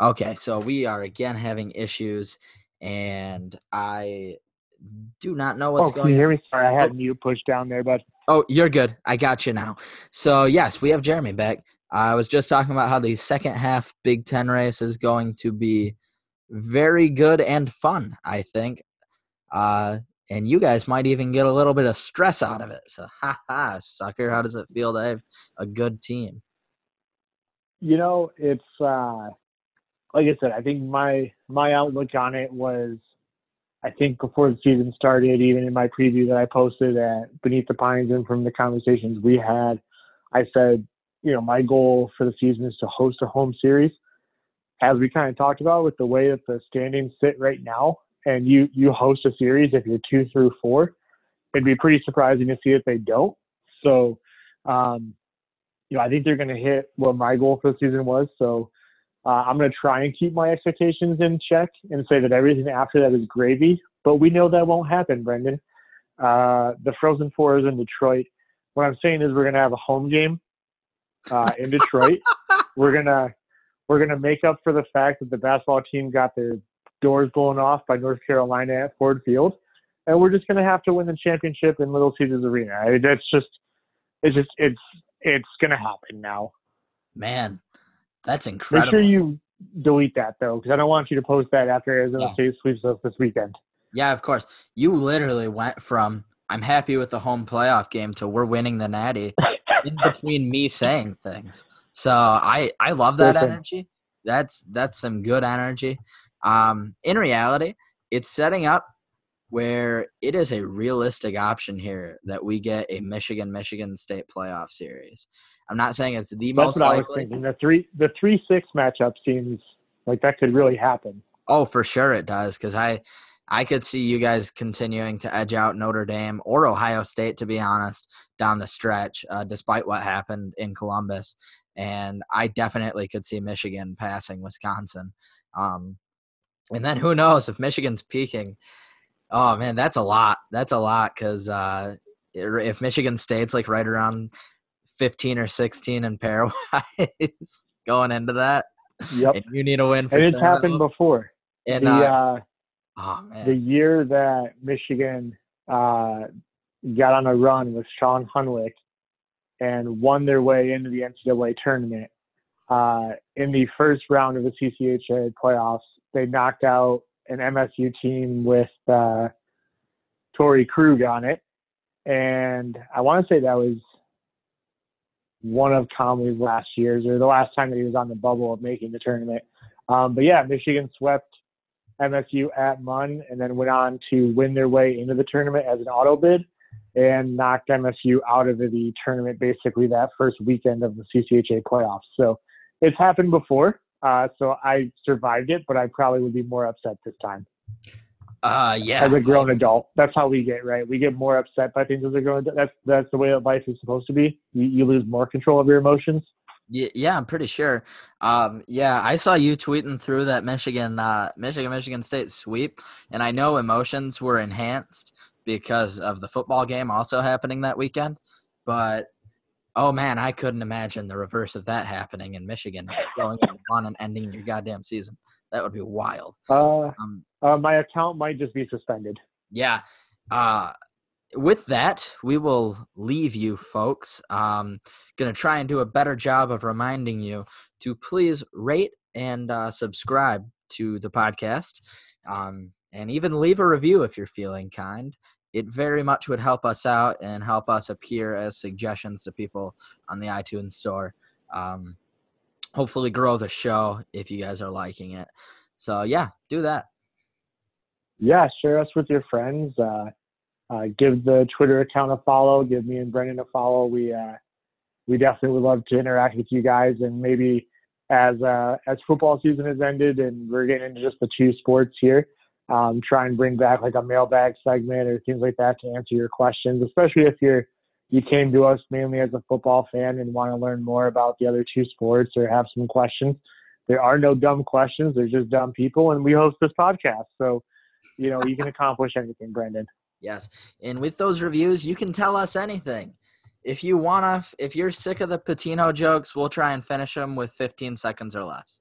Okay, so we are again having issues, and I do not know what's oh, going. Can you hear me? Sorry, I had Oh. mute pushed down there, but Oh, you're good. I got you now. So yes, we have Jeremy back. I was just talking about how the second half Big Ten race is going to be very good and fun. I think, uh, and you guys might even get a little bit of stress out of it. So, ha ha, sucker! How does it feel to have a good team? you know, it's uh like I said, I think my my outlook on it was I think before the season started, even in my preview that I posted at Beneath the Pines and from the conversations we had, I said, you know, my goal for the season is to host a home series. As we kind of talked about with the way that the standings sit right now, and you you host a series if you're two through four, it'd be pretty surprising to see if they don't. So, um, you know, I think they're going to hit what my goal for the season was. So, uh, I'm going to try and keep my expectations in check and say that everything after that is gravy. But we know that won't happen, Brendan. Uh, the Frozen Four is in Detroit. What I'm saying is we're going to have a home game uh, in Detroit. we're gonna we're gonna make up for the fact that the basketball team got their doors blown off by North Carolina at Ford Field, and we're just gonna have to win the championship in Little Caesars Arena. I mean, that's just it's just it's it's gonna happen now. Man, that's incredible. Make sure you delete that though, because I don't want you to post that after Arizona Yeah. State sweeps us this weekend. Yeah, of course. You literally went from I'm happy with the home playoff game to we're winning the Natty in between me saying things. So I I love that energy. That's that's some good energy. Um, in reality, it's setting up where it is a realistic option here that we get a Michigan Michigan State playoff series. I'm not saying it's the That's most what I was likely. thinking. The three the three six matchup seems like that could really happen. Oh, for sure it does, because I I could see you guys continuing to edge out Notre Dame or Ohio State, to be honest, down the stretch, uh, despite what happened in Columbus. And I definitely could see Michigan passing Wisconsin. Um, and then who knows if Michigan's peaking? Oh man, that's a lot. That's a lot because uh, if Michigan State's like right around fifteen or sixteen in pairwise going into that, Yep. and you need a win for And it's happened before. And the uh, uh, oh man, the year that Michigan uh, got on a run with Shawn Hunwick and won their way into the NCAA tournament. Uh, in the first round of the CCHA playoffs, they knocked out an MSU team with uh, Torrey Krug on it, and I want to say that was one of Comley's last years or the last time that he was on the bubble of making the tournament. Um, but yeah, Michigan swept MSU at Munn and then went on to win their way into the tournament as an auto bid and knocked MSU out of the tournament basically that first weekend of the CCHA playoffs. So it's happened before. Uh, so I survived it, but I probably would be more upset this time uh, yeah, as a grown adult. That's how we get, right? We get more upset by things as a grown adult. That's, that's the way that life is supposed to be. You, you lose more control of your emotions. Yeah, yeah, I'm pretty sure. Um, yeah, I saw you tweeting through that Michigan, uh, Michigan, Michigan State sweep, and I know emotions were enhanced because of the football game also happening that weekend. But oh man, I couldn't imagine the reverse of that happening in Michigan, going on and ending your goddamn season. That would be wild. Uh, Um, uh, my account might just be suspended. yeah. Uh, with that, we will leave you folks. Um, gonna try and do a better job of reminding you to please rate and uh, subscribe to the podcast, um, and even leave a review if you're feeling kind. It very much would help us out and help us appear as suggestions to people on the iTunes store. Um, hopefully grow the show if you guys are liking it. So yeah, do that. Yeah, share us with your friends. Uh, uh, give the Twitter account a follow. Give me and Brendan a follow. We uh, we definitely would love to interact with you guys, and maybe as uh, as football season has ended and we're getting into just the two sports here, um, try and bring back like a mailbag segment or things like that to answer your questions, especially if you're you came to us mainly as a football fan and want to learn more about the other two sports or have some questions. There are no dumb questions. There's just dumb people, and we host this podcast. So, you know, you can accomplish anything, Brendan. Yes. And with those reviews, you can tell us anything. If you want us, if you're sick of the Pitino jokes, we'll try and finish them with 15 seconds or less.